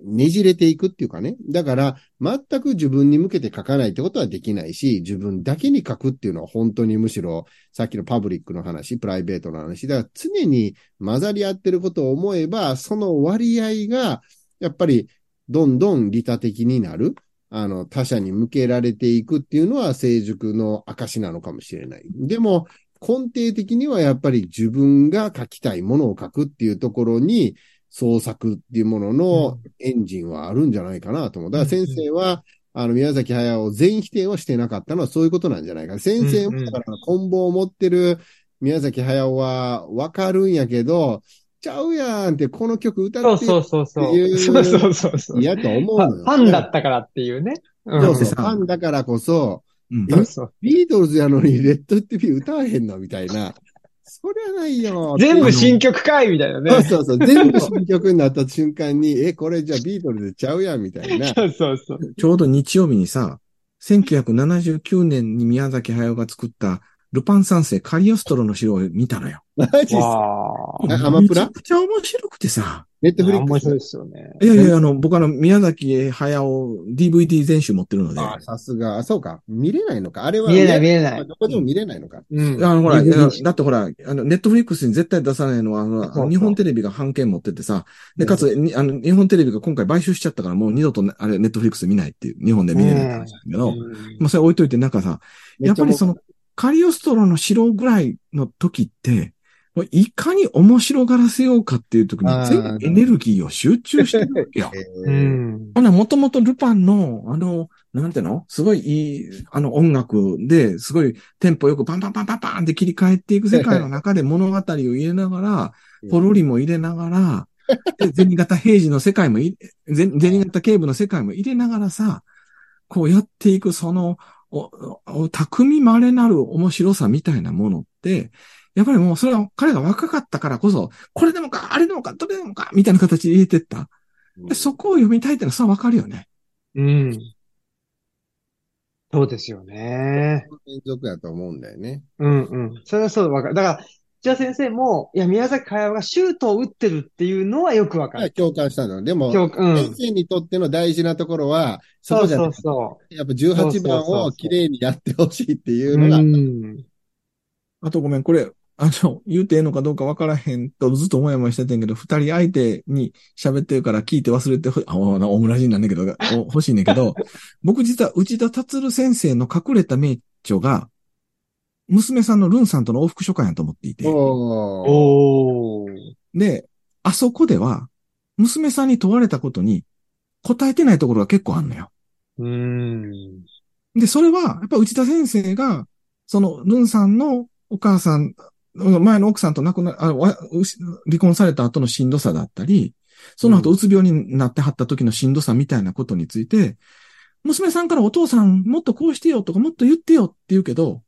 ねじれていくっていうかね。だから、全く自分に向けて書かないってことはできないし、自分だけに書くっていうのは本当にむしろ、さっきのパブリックの話、プライベートの話、だから常に混ざり合ってることを思えば、その割合が、やっぱり、どんどん利他的になる。あの、他者に向けられていくっていうのは成熟の証なのかもしれない。でも、根底的にはやっぱり自分が書きたいものを書くっていうところに、創作っていうもののエンジンはあるんじゃないかなと思う。だから先生は、あの、宮崎駿を全否定はしてなかったのはそういうことなんじゃないか。先生も、だから、棍棒を持ってる宮崎駿はわかるんやけど、ちゃうやんって、この曲歌ってそうそうそうそう。っていうそうそうそうそう。嫌と思うファのよ。ンファンだったからっていうね。うんそうそう、さファンだからこそ、うんそうそうビートルズやのにレッド・ティ・ビー歌わへんのみたいな。そりゃないよ。全部新曲かいみたいなね。そうそうそう。全部新曲になった瞬間に、え、これじゃあビートルズちゃうやんみたいな。そうそうそう。ちょうど日曜日にさ、1979年に宮崎駿が作ったルパン三世カリオストロの城を見たのよ。マジっすわあ。あアマプラ？めちゃくちゃ面白くてさ。ネットフリックス面白い。ですよね。いやいや、あの、僕あの、宮崎駿 DVD 全集持ってるので、あ、さすが。あ、そうか。見れないのか。あれは。見えない見えない。どこでも見れないのか。うん。あの、ほら、だってほら、あの、ネットフリックスに絶対出さないのは、あの、そうそう日本テレビが版権持っててさ、で、かつ、にあの、日本テレビが今回買収しちゃったから、もう二度とね、あれ、ネットフリックス見ないっていう、日本で見れないって話なんだけど、うんまあ、それ置いといて、なんかさ、やっぱりその、カリオストロの城ぐらいの時って、いかに面白がらせようかっていう時に全部エネルギーを集中してるわけよ。ほな、もともとルパンの、あの、なんていうの？すごいいい、あの音楽で、すごいテンポよくパンパンパンパンパンって切り替えていく世界の中で物語を入れながら、ポロリも入れながら、で銭形平次の世界も銭形警部の世界も入れながらさ、こうやっていくその、お、お巧み稀なる面白さみたいなものって、やっぱりもうそれは彼が若かったからこそ、これでもか、あれでもか、どれでもか、みたいな形で入れてった。でそこを読みたいってのはそれはわかるよね。うん。そうですよね。連続やと思うんだよね。うんうん。それはそうわかる。だから、じゃあ先生も、いや、宮崎駿がシュートを打ってるっていうのはよくわかる。共感したの。でも、うん。先生にとっての大事なところは、そそうそうこじゃなくて、そやっぱ18番をう綺麗にやってほしいっていうう。のが、うん。あとごめん、これ、あの、言うてええのかどうかわからへんとずっと思いもしててんけど、二人相手に喋ってるから聞いて忘れてほ、あ、おオムラジになんだけど、お欲しいねんけど、僕実は内田達先生の隠れた名著が、娘さんのルンさんとの往復書簡やと思っていて、お。で、あそこでは、娘さんに問われたことに答えてないところが結構あんのよ。うん。で、それは、やっぱ内田先生が、その、ルンさんのお母さん、前の奥さんと亡くな、あ離婚された後のしんどさだったり、その後うんうつ病になってはった時のしんどさみたいなことについて、娘さんからお父さんもっとこうしてよとかもっと言ってよって言うけど、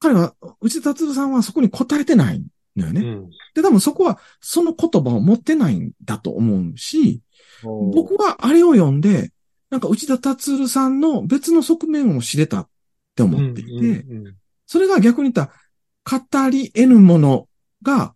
彼は、内田達さんはそこに答えてないのよね。うん。で、多分そこはその言葉を持ってないんだと思うし、僕はあれを読んで、なんか内田達さんの別の側面を知れたって思っていて、うんうんそれが逆に言ったら、語り得ぬものが、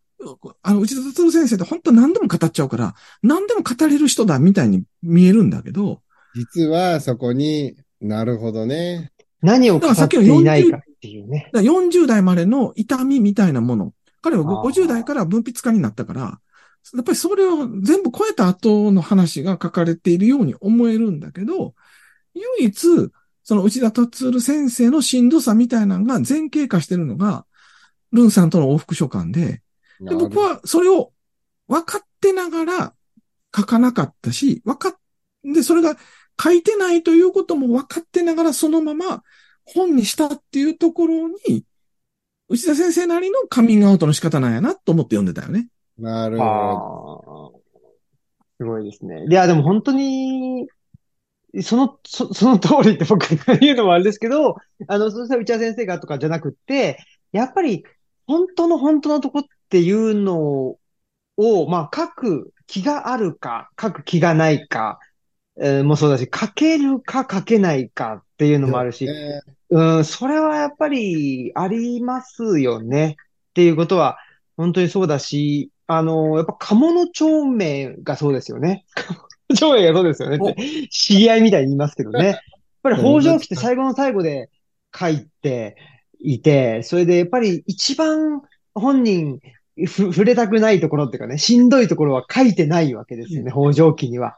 あの、内田達先生って本当何でも語っちゃうから、何でも語れる人だみたいに見えるんだけど、実はそこになるほどね。何を語っていないかっていうね。だから40代までの痛みみたいなもの、彼はあー。50代から分泌家になったから、やっぱりそれを全部超えた後の話が書かれているように思えるんだけど、唯一、その内田達先生のしんどさみたいなのが前傾化してるのが、ルンさんとの往復書簡で、で僕はそれを分かってながら書かなかったし、分かっ、で、それが書いてないということも分かってながらそのまま本にしたっていうところに、内田先生なりのカミングアウトの仕方なんやなと思って読んでたよね。なるほど。すごいですね。いや、でも本当に、その、そその通りって僕が言うのもあれですけど、あの、そしたら内田先生がとかじゃなくって、やっぱり、本当の本当のとこっていうのを、まあ、書く気があるか、書く気がないか、えーもそうだし、書けるか書けないかっていうのもあるし、ねうん、それはやっぱりありますよね。っていうことは、本当にそうだし、あの、やっぱ鴨の町名がそうですよね。町名がそうですよねって、知り合いみたいに言いますけどね。やっぱり北条記って最後の最後で書いていて、それでやっぱり一番本人ふ触れたくないところっていうかね、しんどいところは書いてないわけですよね、北条記には。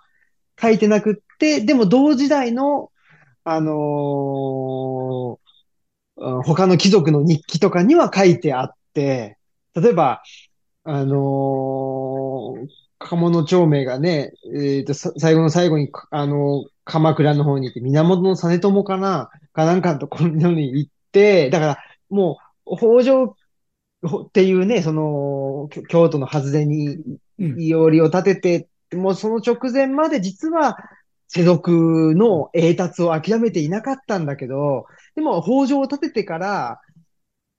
書いてなくって、でも同時代のあのーうん他の貴族の日記とかには書いてあって、例えば、あのー鴨の長明がね、えっと、さ最後の最後に、あのー鎌倉の方に行って、源実朝かなかなんかのところに行って、だから、もう、北条っていうね、その、京都の外れに、うん。いおりを立てて、もうその直前まで実は、世俗の栄達を諦めていなかったんだけど、でも北条を立ててから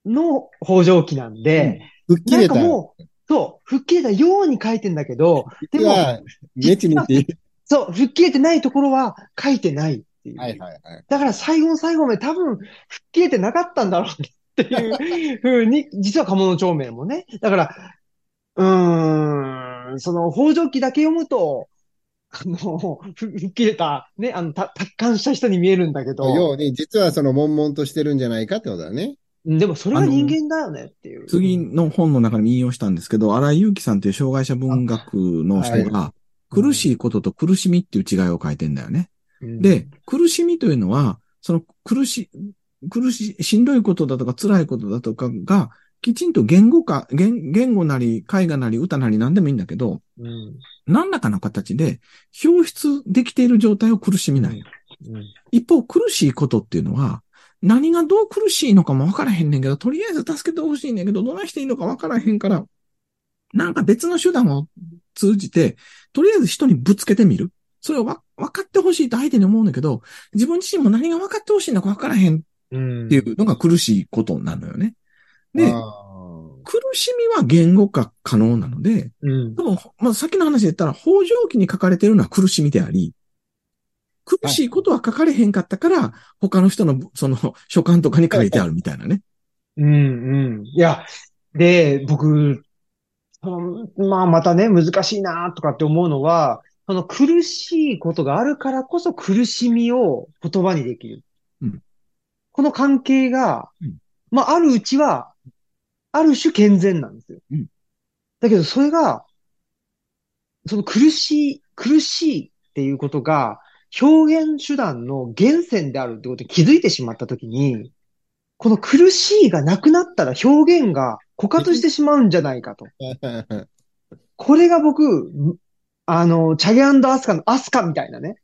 の北条記なんで、なん吹っ切れた。かもう、そう、吹っ切れたように書いてんだけど、でも、実は、ネチネチ。そう、吹っ切れてないところは書いてないっていう。はいはいはい。だから最後の最後まで多分、吹っ切れてなかったんだろうっていうふうに、実は鴨の長明もね。だから、うーん、その、北条記だけ読むと、あの、ふ吹っ切れた、ね、あの、た達観した人に見えるんだけど、ように、実はその悶々としてるんじゃないかってことだね。でもそれが人間だよねっていう。次の本の中に引用したんですけど、荒井祐樹さんっていう障害者文学の人が、苦しいことと苦しみっていう違いを書いてんだよね。うん、で、苦しみというのは、その苦し、苦し、しんどいことだとか辛いことだとかが、きちんと言語化、言言語なり、絵画なり、歌なり何でもいいんだけど、うん何らかの形で表出できている状態を苦しみない。うん一方、苦しいことっていうのは、何がどう苦しいのかも分からへんねんけど、とりあえず助けてほしいねんけど、どないしていいのか分からへんから、なんか別の手段を通じて、とりあえず人にぶつけてみる。それをわ分かってほしいと相手に思うんだけど、自分自身も何が分かってほしいのか分からへんうんっていうのが苦しいことなのよね。で、あ苦しみは言語化可能なので、うんでも、まあ、さっきの話で言ったら、北条記に書かれているのは苦しみであり、苦しいことは書かれへんかったから、他の人の、その、書簡とかに書いてあるみたいなね。うん、うん。いや、で、僕、そのまあまたね、難しいなとかって思うのは、その苦しいことがあるからこそ苦しみを言葉にできる。うんこの関係が、うんまああるうちは、ある種健全なんですよ。うんだけどそれが、その苦しい、苦しいっていうことが、表現手段の源泉であるってことに気づいてしまったときに、この苦しいがなくなったら表現が枯渇してしまうんじゃないかと。あ。これが僕、あの、チャゲアスカのアスカみたいなね。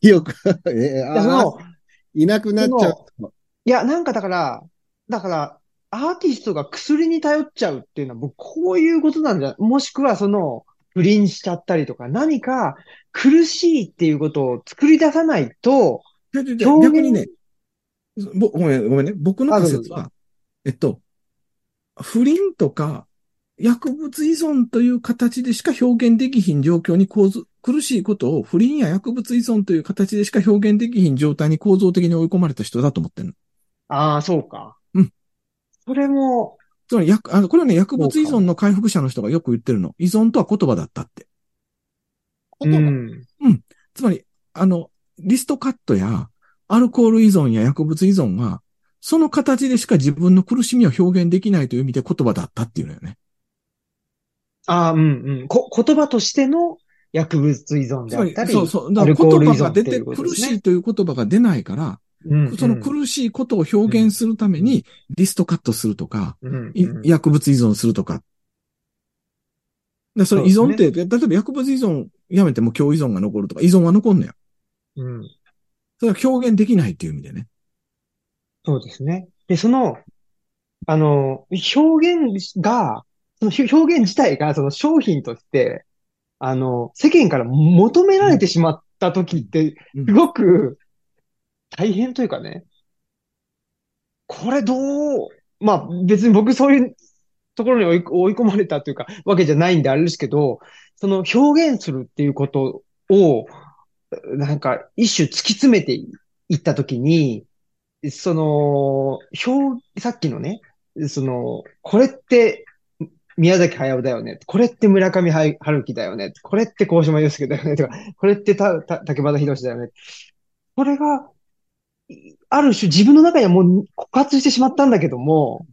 よく、えー、あのーいなくなっちゃうと。いや、なんかだから、だから、アーティストが薬に頼っちゃうっていうのは、僕、こういうことなんじゃ、もしくはその、不倫しちゃったりとか、何か苦しいっていうことを作り出さないと、逆にね、ぼごめん、ごめんね。僕の仮説は、えっと、不倫とか、薬物依存という形でしか表現できひん状況に構図、苦しいことを不倫や薬物依存という形でしか表現できひん状態に構造的に追い込まれた人だと思ってんの。ああ、そうか。うん。それも、つまり、薬あのこれはね、薬物依存の回復者の人がよく言ってるの。依存とは言葉だったって。う言葉ん。つまり、あの、リストカットや、アルコール依存や薬物依存は、その形でしか自分の苦しみを表現できないという意味で言葉だったっていうのよね。ああ、うんうん。こ、言葉としての薬物依存であった、り、そうそう。だアから言葉が出て、苦しいという言葉が出ないから、うんその苦しいことを表現するために、リストカットするとか、うんいうん薬物依存するとか。でそれ依存って、例えば薬物依存やめても強依存が残るとか、依存は残んのよ。うん。それは表現できないっていう意味でね。そうですね。で、その、あの、表現が、その表現自体がその商品として、あの、世間から求められてしまった時って、うんすごく大変というかね、これどう、まあ別に僕そういうところに追い追い込まれたというか、わけじゃないんであれですけど、その表現するっていうことを、なんか一種突き詰めていったときに、その、表、さっきのね、その、これって宮崎駿だよね。これって村上春樹だよね。これって鴻島祐介だよね。とか、これってた、た、竹端博だよね。これが、ある種自分の中にはもう枯渇してしまったんだけども、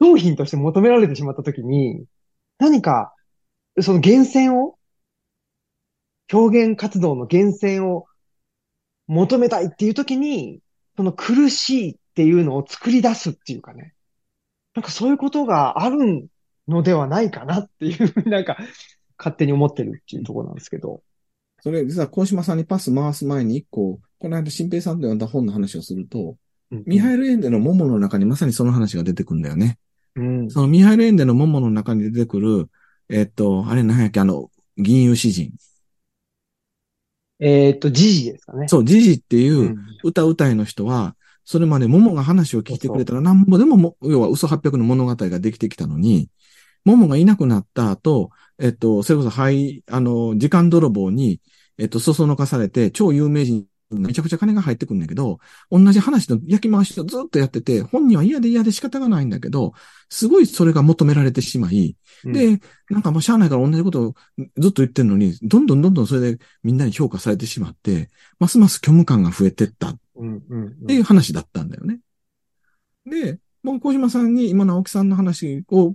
商品として求められてしまったときに、何か、その源泉を、表現活動の源泉を求めたいっていうときに、その苦しいっていうのを作り出すっていうかね。なんかそういうことがあるのではないかなっていうふうに、なんか、勝手に思ってるっていうところなんですけど。それ、実は、小島さんにパス回す前に一個、この間、新平さんと読んだ本の話をすると、ミハイル・エンデのモモの中にまさにその話が出てくるんだよね。うん。そのミハイル・エンデのモモの中に出てくる、えっと、あれ何やっけ、あの、銀融詩人。えっと、時事ですかね。そう、ジジっていううん歌うたいの人は、それまでモモが話を聞いてくれたらなんぼでもも、要は嘘800の物語ができてきたのに、モモがいなくなった後、えっと、それこそ、はい、あの、時間泥棒に、えっと、そそのかされて、超有名人めちゃくちゃ金が入ってくるんだけど、同じ話の焼き回しをずっとやってて、本人は嫌で嫌で仕方がないんだけど、すごいそれが求められてしまい、うんで、なんかもうしゃあないから同じことをずっと言ってるのに、どんどんどんどんそれでみんなに評価されてしまって、ますます虚無感が増えてったっ。ていう話だったんだよね。で、僕、小島さんに今の青木さんの話を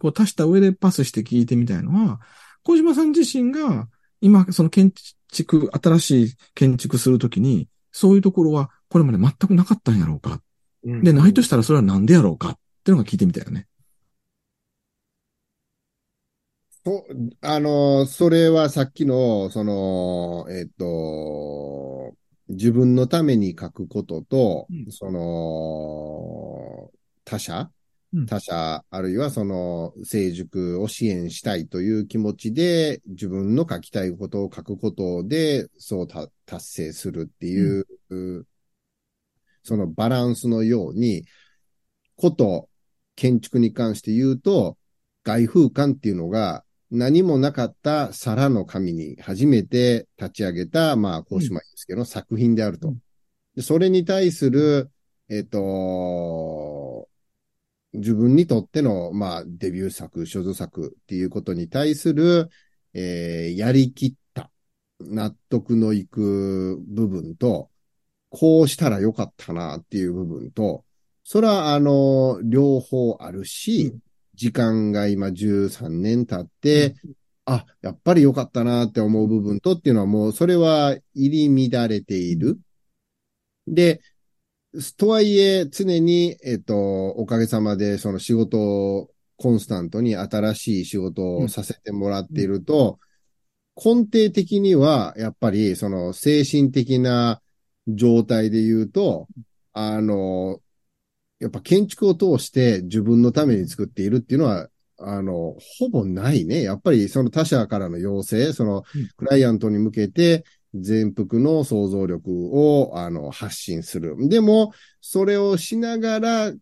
こう足した上でパスして聞いてみたいのは、小島さん自身が今、その建築、新しい建築するときに、そういうところはこれまで全くなかったんやろうか。うんで、ないとしたらそれはなんでやろうか？っていうのが聞いてみたよね。そあの、それはさっきの、その、えっと、自分のために書くことと、うんその、他者うん他者、あるいはその、成熟を支援したいという気持ちで、自分の書きたいことを書くことで、そうた達成するっていう、そのバランスのように、こと、建築に関して言うと、外風館っていうのが何もなかった皿の紙に初めて立ち上げた、まあ、高島祐介の作品であると。それに対する、えっ、と、自分にとっての、まあ、デビュー作、所蔵作っていうことに対する、えーやりきった、納得のいく部分と、こうしたらよかったなっていう部分と、それは、あの、両方あるし、時間が今13年経って、あ、やっぱり良かったなって思う部分とっていうのはもう、それは入り乱れている。で、とはいえ、常に、えっと、おかげさまで、その仕事をコンスタントに新しい仕事をさせてもらっていると、根底的には、やっぱり、その精神的な状態で言うと、あの、やっぱ建築を通して自分のために作っているっていうのは、あの、ほぼないね。やっぱりその他者からの要請、そのうんクライアントに向けて全幅の想像力をあの発信する。でも、それをしながら、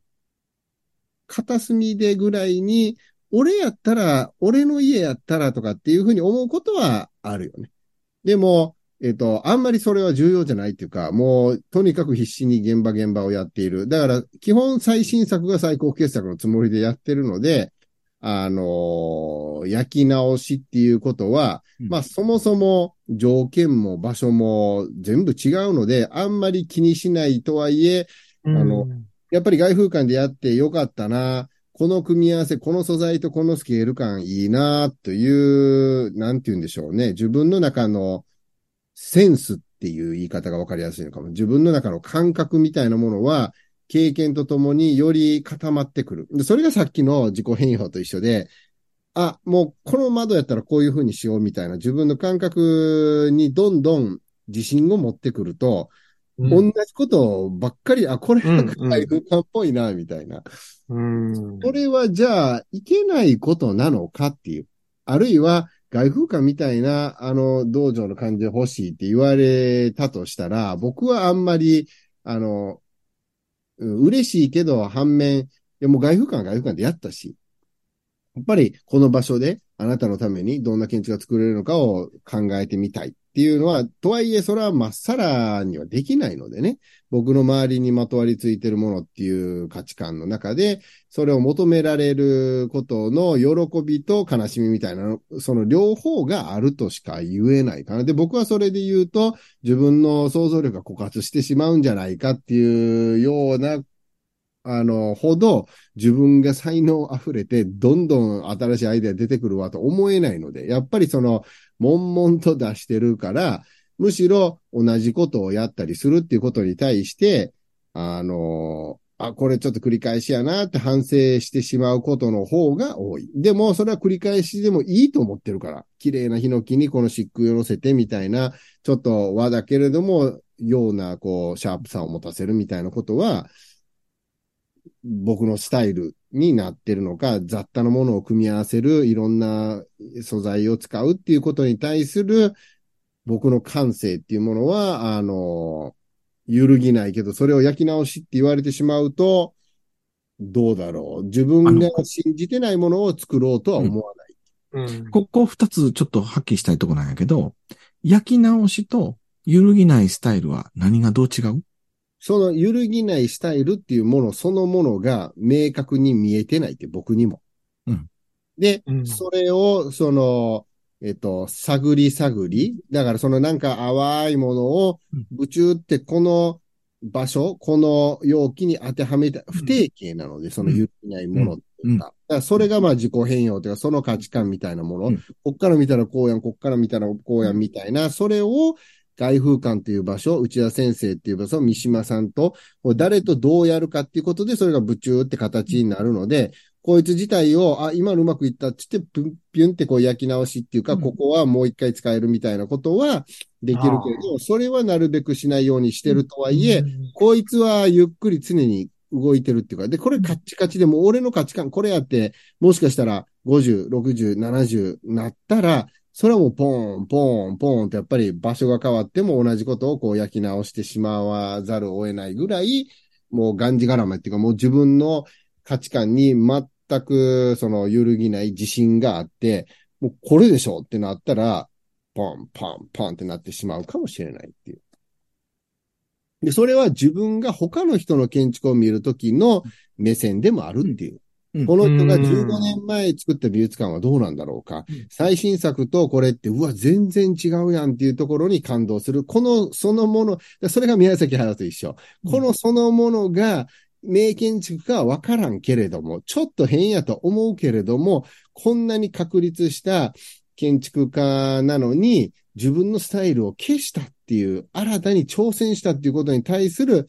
片隅でぐらいに、俺やったら、俺の家やったらとかっていうふうに思うことはあるよね。でも、えっと、あんまりそれは重要じゃないっていうか、もう、とにかく必死に現場現場をやっている。だから、基本最新作が最高傑作のつもりでやってるので、あのー焼き直しっていうことは、うんまあ、そもそも条件も場所も全部違うので、あんまり気にしないとはいえ、あの、やっぱり外風館でやってよかったな。この組み合わせ、この素材とこのスケール感いいな、という、なんて言うんでしょうね。自分の中のセンスっていう言い方がわかりやすいのかも。自分の中の感覚みたいなものは、経験とともにより固まってくる。で、それがさっきの自己変容と一緒で、あ、もうこの窓やったらこういう風にしようみたいな自分の感覚にどんどん自信を持ってくると、うん同じことばっかり、あ、これうんが海風館っぽいな、みたいな。うん。これはじゃあ、いけないことなのかっていう。あるいは、外風館みたいな、あの、道場の感じで欲しいって言われたとしたら、僕はあんまり、あの、うん嬉しいけど、反面、いやもう外風館外風館でやったし、やっぱりこの場所であなたのためにどんな建築が作れるのかを考えてみたいっていうのは、とはいえそれはまっさらにはできないのでね、僕の周りにまとわりついてるものっていう価値観の中で、それを求められることの喜びと悲しみみたいな、その両方があるとしか言えないかな。で、僕はそれで言うと、自分の想像力が枯渇してしまうんじゃないかっていうような、あの、ほど自分が才能溢れて、どんどん新しいアイデア出てくるわと思えないので、やっぱりその、悶々と出してるから、むしろ同じことをやったりするっていうことに対して、あの、あ、これちょっと繰り返しやなって反省してしまうことの方が多い。でも、それは繰り返しでもいいと思ってるから。綺麗なヒノキにこの漆喰を乗せてみたいな、ちょっと和だけれども、ような、こう、シャープさを持たせるみたいなことは、僕のスタイルになってるのか、雑多なものを組み合わせる、いろんな素材を使うっていうことに対する、僕の感性っていうものは、あの、揺るぎないけど、それを焼き直しって言われてしまうと、どうだろう。自分が信じてないものを作ろうとは思わない。うん。ここ二つちょっとはっきりしたいところなんやけど、焼き直しと揺るぎないスタイルは何がどう違う？その揺るぎないスタイルっていうものそのものが明確に見えてないって僕にも。うんで、うんそれを、その、えっと、探り探り。だからそのなんか淡いものをうん、ぶちゅってこの場所、この容器に当てはめた、不定形なので、その揺るぎないものっていうか。だからそれがまあ自己変容というか、その価値観みたいなもの。うんこっから見たらこうやん、こっから見たらこうやんみたいな、それを外風館という場所、内田先生っていう場所、三島さんと、誰とどうやるかっていうことで、それが部中って形になるので、こいつ自体を、あ、今のうまくいったっつって、ピュン、ピュンってこう焼き直しっていうか、うん。ここはもう一回使えるみたいなことはできるけれど、それはなるべくしないようにしてるとはいえ、こいつはゆっくり常に動いてるっていうか、で、これカッチカチでも俺の価値観、これやって、もしかしたら50、60、70なったら、それはもうポン、ポン、ポンってやっぱり場所が変わっても同じことをこう焼き直してしまわざるを得ないぐらい、もうがんじがらめっていうかもう自分の価値観に全くその揺るぎない自信があって、もうこれでしょってなったら、ポン、ポン、ポンってなってしまうかもしれないっていう。で、それは自分が他の人の建築を見るときの目線でもあるっていう。うんこの人がうん15年前作った美術館はどうなんだろうか。うん最新作とこれって、うわ、全然違うやんっていうところに感動する。この、そのもの、それが宮崎駿と一緒。このそのものが、名建築かはわからんけれども、ちょっと変やと思うけれども、こんなに確立した建築家なのに、自分のスタイルを消したっていう、新たに挑戦したっていうことに対する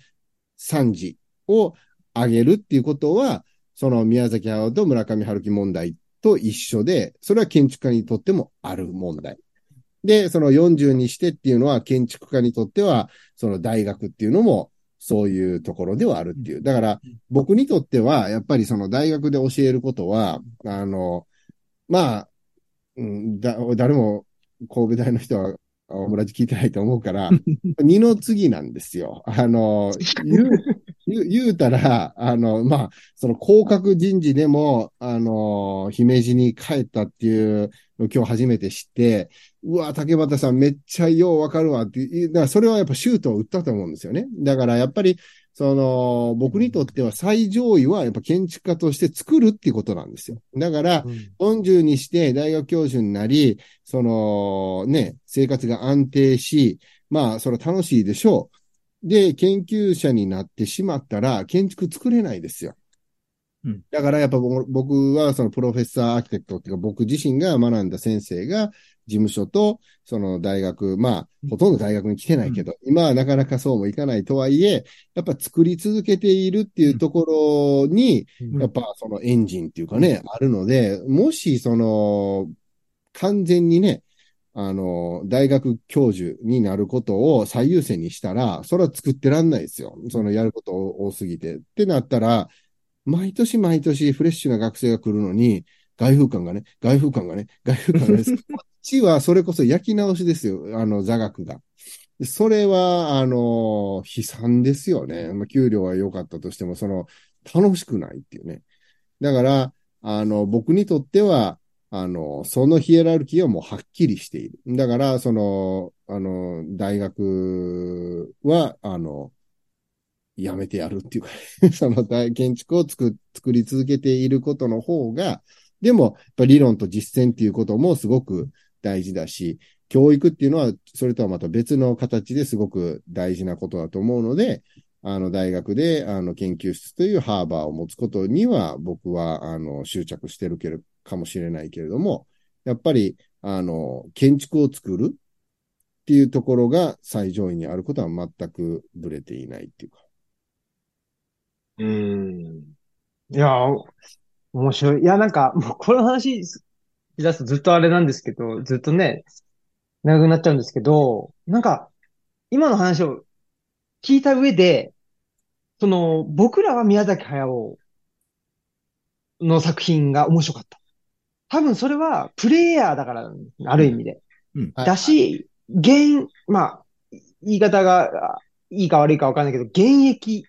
賛辞を上げるっていうことは、その宮崎駿と村上春樹問題と一緒で、それは建築家にとってもある問題。で、その40にしてっていうのは建築家にとっては、その大学っていうのもそういうところではあるっていう。だから、僕にとっては、やっぱりその大学で教えることは、あの、まあ、うん、だ、誰も神戸大の人は、オムラジ聞いてないと思うから、二の次なんですよ。あの、言う言うたら、あの、まあ、その降格人事でも、あの、姫路に帰ったっていうのを今日初めて知って、うわ、竹俣さんめっちゃようわかるわっていう、だからそれはやっぱシュートを打ったと思うんですよね。だからやっぱり、その、僕にとっては最上位はやっぱ建築家として作るっていうことなんですよ。だから、40にして大学教授になり、そのね、生活が安定し、まあ、それは楽しいでしょう。で、研究者になってしまったら、建築作れないですよ。うん。だからやっぱ僕僕はそのプロフェッサーアーキテクトっていうか僕自身が学んだ先生が事務所とその大学、まあほとんど大学に来てないけど、今はなかなかそうもいかないとはいえ、やっぱ作り続けているっていうところに、うん。やっぱそのエンジンっていうかね、あるので、もしその、完全にね、あの、大学教授になることを最優先にしたら、それは作ってらんないですよ。そのやること多すぎて。ってなったら、毎年毎年フレッシュな学生が来るのに、外風館がね、外風館がね、外風館がね、こっちはそれこそ焼き直しですよ、あの座学が。でそれは、あの、悲惨ですよね。まあ、給料は良かったとしても、その、楽しくないっていうね。だから、あの、僕にとっては、あの、そのヒエラルキーはもうはっきりしている。だから、その、あの、大学は、あの、やめてやるっていうか、その大建築を作、作り続けていることの方が、でも、やっぱ理論と実践っていうこともすごく大事だし、教育っていうのは、それとはまた別の形ですごく大事なことだと思うので、あの、大学で、あの、研究室というハーバーを持つことには、僕は、あの、執着してるけるかもしれないけれども、やっぱり、あの、建築を作るっていうところが最上位にあることは全くブレていないっていうか。うん。いや、面白い。いや、なんか、もうこの話し出すとずっとあれなんですけど、ずっとね、長くなっちゃうんですけど、なんか、今の話を聞いた上で、その、僕らは宮崎駿の作品が面白かった。多分それはプレイヤーだから、ある意味で。うんはいだし、現、まあ、言い方がいいか悪いかわかんないけど、現役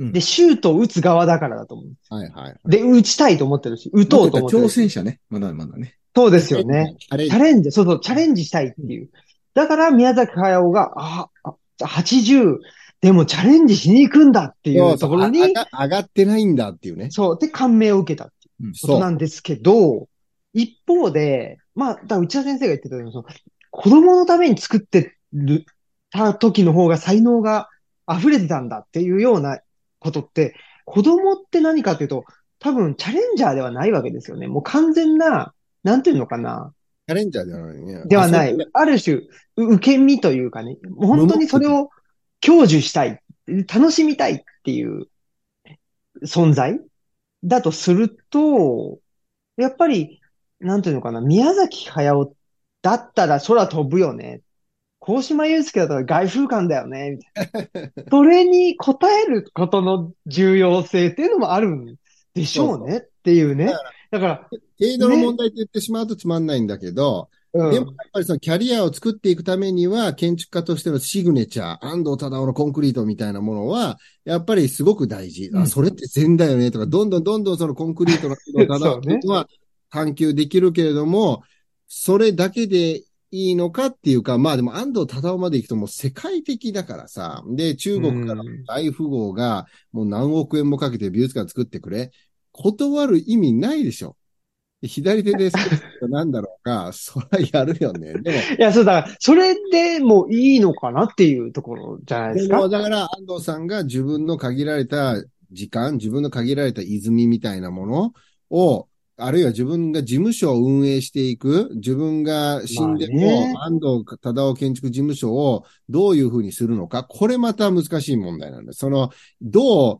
うんでシュートを打つ側だからだと思う。はいはい。で、打ちたいと思ってるし、打とうと思ってる挑し。戦者ね。まだまだね。そうですよね。。あれチャレンジ、そうそう、チャレンジしたいっていう。だから宮崎駿が、あ、あ80、でもチャレンジしに行くんだっていうところに、上がってないんだっていうね。そう、で感銘を受けたっていうことな。んですけど、一方で、まあ、だ内田先生が言ってたように、その子供のために作ってる、た時の方が才能が溢れてたんだっていうようなことって、子供って何かというと、多分チャレンジャーではないわけですよね。もう完全な、なんていうのかな、チャレンジャーではないね。ではないある種、う受け身というかね、もう本当にそれを享受したい、楽しみたいっていう存在？だとすると、やっぱり、なんていうのかな、宮崎駿だったら空飛ぶよね。高島祐介だったら外風館だよね。それに応えることの重要性っていうのもあるんでしょうねっていうね。だから、程度の問題って言ってしまうとつまんないんだけど、うん。でもやっぱりそのキャリアを作っていくためには、建築家としてのシグネチャー、安藤忠雄のコンクリートみたいなものは、やっぱりすごく大事。うん。あ、それって善だよねとか、どんどんどんどんそのコンクリートの安藤忠雄っていうのは探求できるけれども、それだけでいいのかっていうか、まあでも安藤忠雄まで行くともう世界的だからさ、で、中国からうん大富豪がもう何億円もかけて美術館作ってくれ、断る意味ないでしょ。左手で作るなんだろうか、そりゃやるよね。でも、いや、そうだから、それでもういいのかなっていうところじゃないでか？ですも、。だから安藤さんが自分の限られた時間、自分の限られた泉みたいなものを、あるいは自分が事務所を運営していく、自分が死んでも、安藤忠雄建築事務所をどういうふうにするのか、これまた難しい問題なんです。その、どう、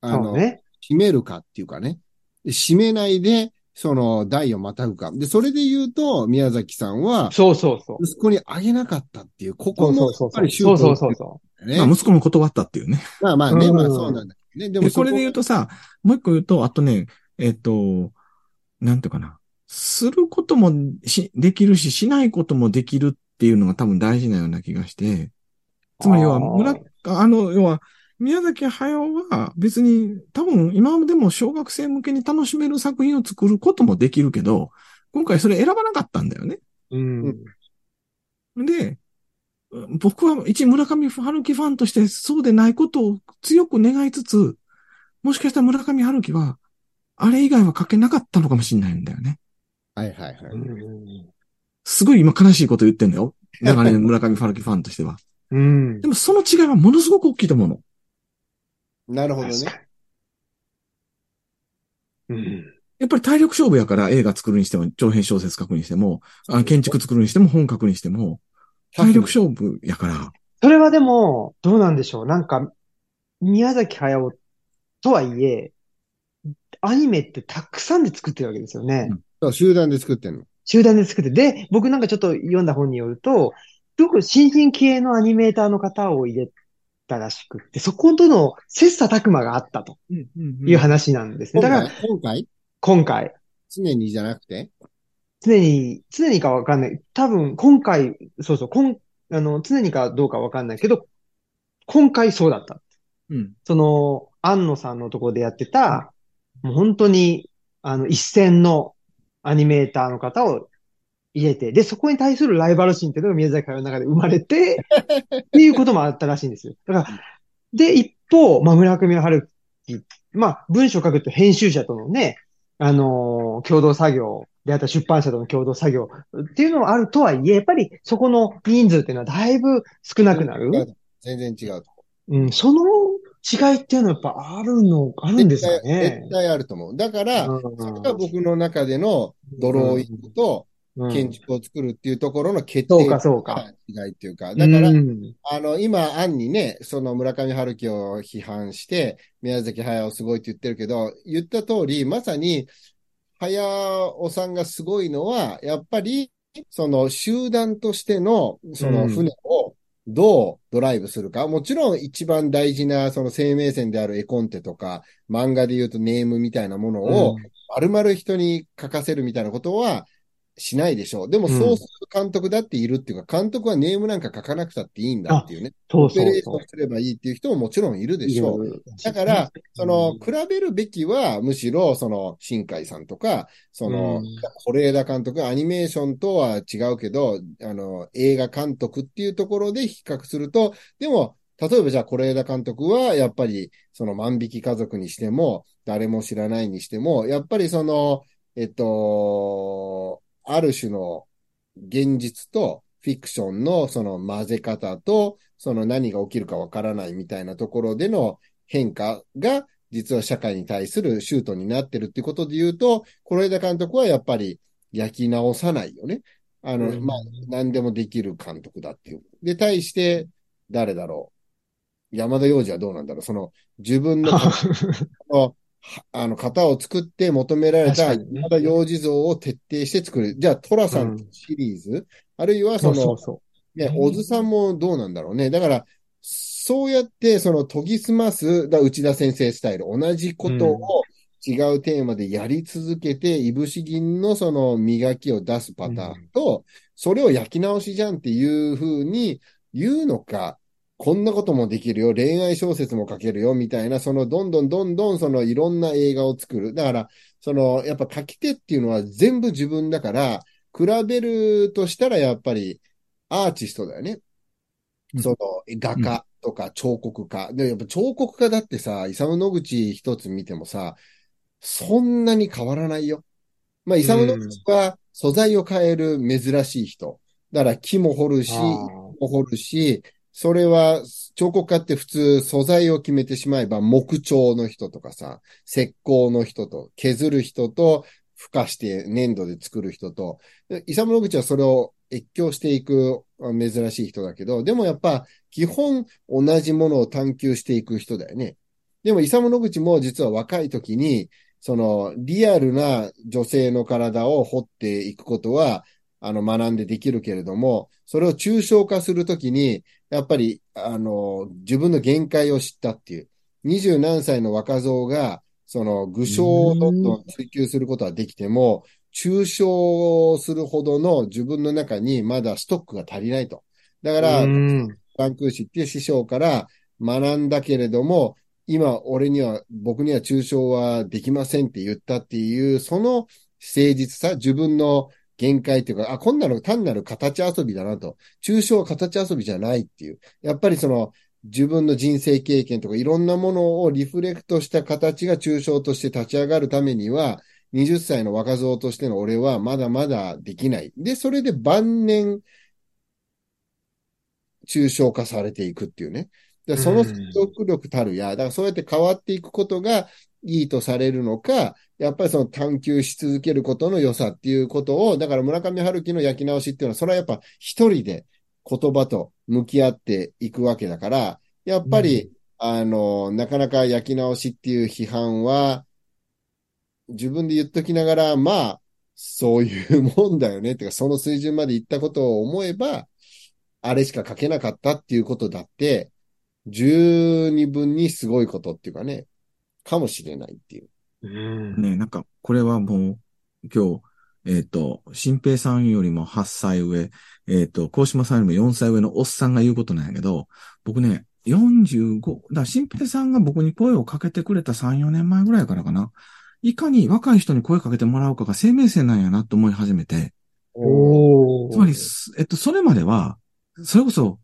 あの、ね。締めるかっていうかね。で締めないで、その、代をまたぐか。で、それで言うと、宮崎さんは、そうそうそう。息子にあげなかったっていう、こそうこもそうそうそう。やっぱりシュートそうそうそうそね。まあ、息子も断ったっていうね。まあまあね、うんまあそうなんだけどね。でもで、これで言うとさ、もう一個言うと、あとね、えっと、なんていうかな。することもし、できるし、しないこともできるっていうのが多分大事なような気がして、つまり要は、村、あの、要は、宮崎駿は別に多分今までも小学生向けに楽しめる作品を作ることもできるけど、今回それ選ばなかったんだよね。うん。で、僕は一村上春樹ファンとしてそうでないことを強く願いつつ、もしかしたら村上春樹は、あれ以外は書けなかったのかもしれないんだよね。はいはいはい。すごい今悲しいこと言ってんだよ。長年村上春樹ファンとしては。うんで。もその違いはものすごく大きいと思うの。なるほどね。うん。やっぱり体力勝負やから映画作るにしても、長編小説書くにしても、あ建築作るにしても、本書くにしても、体力勝負やから。それはでも、どうなんでしょう。なんか、宮崎駿とはいえ、アニメってたくさんで作ってるわけですよね。うん集団で作ってんの？集団で作って。で、僕なんかちょっと読んだ本によると、すごく新進気鋭のアニメーターの方を入れたらしくって、そことの切磋琢磨があったという話なんですね。今だから、回今回？今回、常にじゃなくて？常に、常にかわかんない。多分、今回、そうそう、こん、あの、常にかどうかわかんないけど、今回そうだった。うん。その、安野さんのところでやってた、もう本当に、あの、一線のアニメーターの方を入れて、で、そこに対するライバル心っていうのが宮崎駿の中で生まれて、っていうこともあったらしいんですよ。だから、で、一方、まあ、村上春樹、まあ、文章を書くと編集者とのね、あのー共同作業であった出版社との共同作業っていうのもあるとはいえ、やっぱりそこの人数っていうのはだいぶ少なくなる。全然違うと。うん、その違いっていうのはやっぱあるの、あるんですかね絶。対あると思う。だから、うんそれが僕の中でのドローイングとうん建築を作るっていうところの決定そうかそうか。違いっていうか。だから、うん。あの、今、案にね、その村上春樹を批判して、宮崎駿すごいって言ってるけど、言った通り、まさに、駿さんがすごいのは、やっぱり、その集団としての、その船をどうドライブするか。もちろん一番大事な、その生命線である絵コンテとか、漫画で言うとネームみたいなものを、丸々人に書かせるみたいなことはしないでしょう。でも、うんそうする監督だっているっていうか、監督はネームなんか書かなくたっていいんだっていうね。そうオペレーショそうそンすればいいっていう人ももちろんいるでう。しょう。だから、その、うん比べるべきは、むしろ、その、新海さんとか、そのうん、是枝監督、アニメーションとは違うけど、あの、映画監督っていうところで比較すると、でも、例えばじゃあ、是枝監督は、やっぱり、その万引き家族にしても、誰も知らないにしても、やっぱりその、えっと、ある種の現実とフィクションのその混ぜ方と、その何が起きるかわからないみたいなところでの変化が、実は社会に対するシュートになってるってことで言うと、是枝監督はやっぱり焼き直さないよね。あの、うんまあ、何でもできる監督だっていう。で、対して、誰だろう？山田洋次はどうなんだろう？その、自分の あの、型を作って求められた確かにね。山田洋次像を徹底して作る。じゃあ、トラさんシリーズ、あるいはそそうの、そうそね、小津さんもどうなんだろうね。だから、そうやって、その研ぎ澄ます、だ内田先生スタイル、同じことを違うテーマでやり続けて、いぶし銀のその磨きを出すパターンと、それを焼き直しじゃんっていう風に言うのか、こんなこともできるよ、恋愛小説も書けるよ、みたいな、そのどんどんどんどんそのいろんな映画を作る。だから、その、やっぱ書き手っていうのは全部自分だから、比べるとしたらやっぱりアーティストだよね。うんその、画家とか彫刻家。で、やっぱ彫刻家だってさ、イサム・ノグチ一つ見てもさ、そんなに変わらないよ。まあ、イサム・ノグチは素材を変える珍しい人。だから木も掘るし、あーも掘るし、それは、彫刻家って普通素材を決めてしまえば木彫の人とかさ、石膏の人と、削る人と、孵化して粘土で作る人と、イサム・ノグチはそれを越境していく珍しい人だけど、でもやっぱ基本同じものを探求していく人だよね。でもイサム・ノグチも実は若い時に、そのリアルな女性の体を掘っていくことは、あの学んでできるけれども、それを抽象化するときに、やっぱりあの、自分の限界を知ったっていう。二十何歳の若造が、その、具象をどんどん追求することはできても、抽象するほどの自分の中にまだストックが足りないと。だから、うん。バンクーシっていう師匠から学んだけれども、今俺には、僕には抽象はできませんって言ったっていう、その誠実さ、自分の限界っていうか、あ、こんなの単なる形遊びだなと。抽象は形遊びじゃないっていう。やっぱりその、自分の人生経験とかいろんなものをリフレクトした形が抽象として立ち上がるためには、20歳の若造としての俺はまだまだできない。で、それで晩年、抽象化されていくっていうね。でそのうん説得力たるや、だからそうやって変わっていくことがいいとされるのか、やっぱりその探求し続けることの良さっていうことを、だから村上春樹の焼き直しっていうのは、それはやっぱ一人で言葉と向き合っていくわけだから、やっぱり、あの、なかなか焼き直しっていう批判は、自分で言っときながら、まあ、そういうもんだよね。ってか、その水準まで行ったことを思えば、あれしか書けなかったっていうことだって、十二分にすごいことっていうかね、かもしれないっていう。うん。ね、なんか、これはもう、今日、えっ、と、新平さんよりも8歳上、えっ、と、高島さんよりも4歳上のおっさんが言うことなんやけど、僕ね、45、だ新平さんが僕に声をかけてくれた3、4年前ぐらいからかな。いかに若い人に声かけてもらうかが生命線なんやなと思い始めて、おーつまり、すえっと、それまでは、それこそ、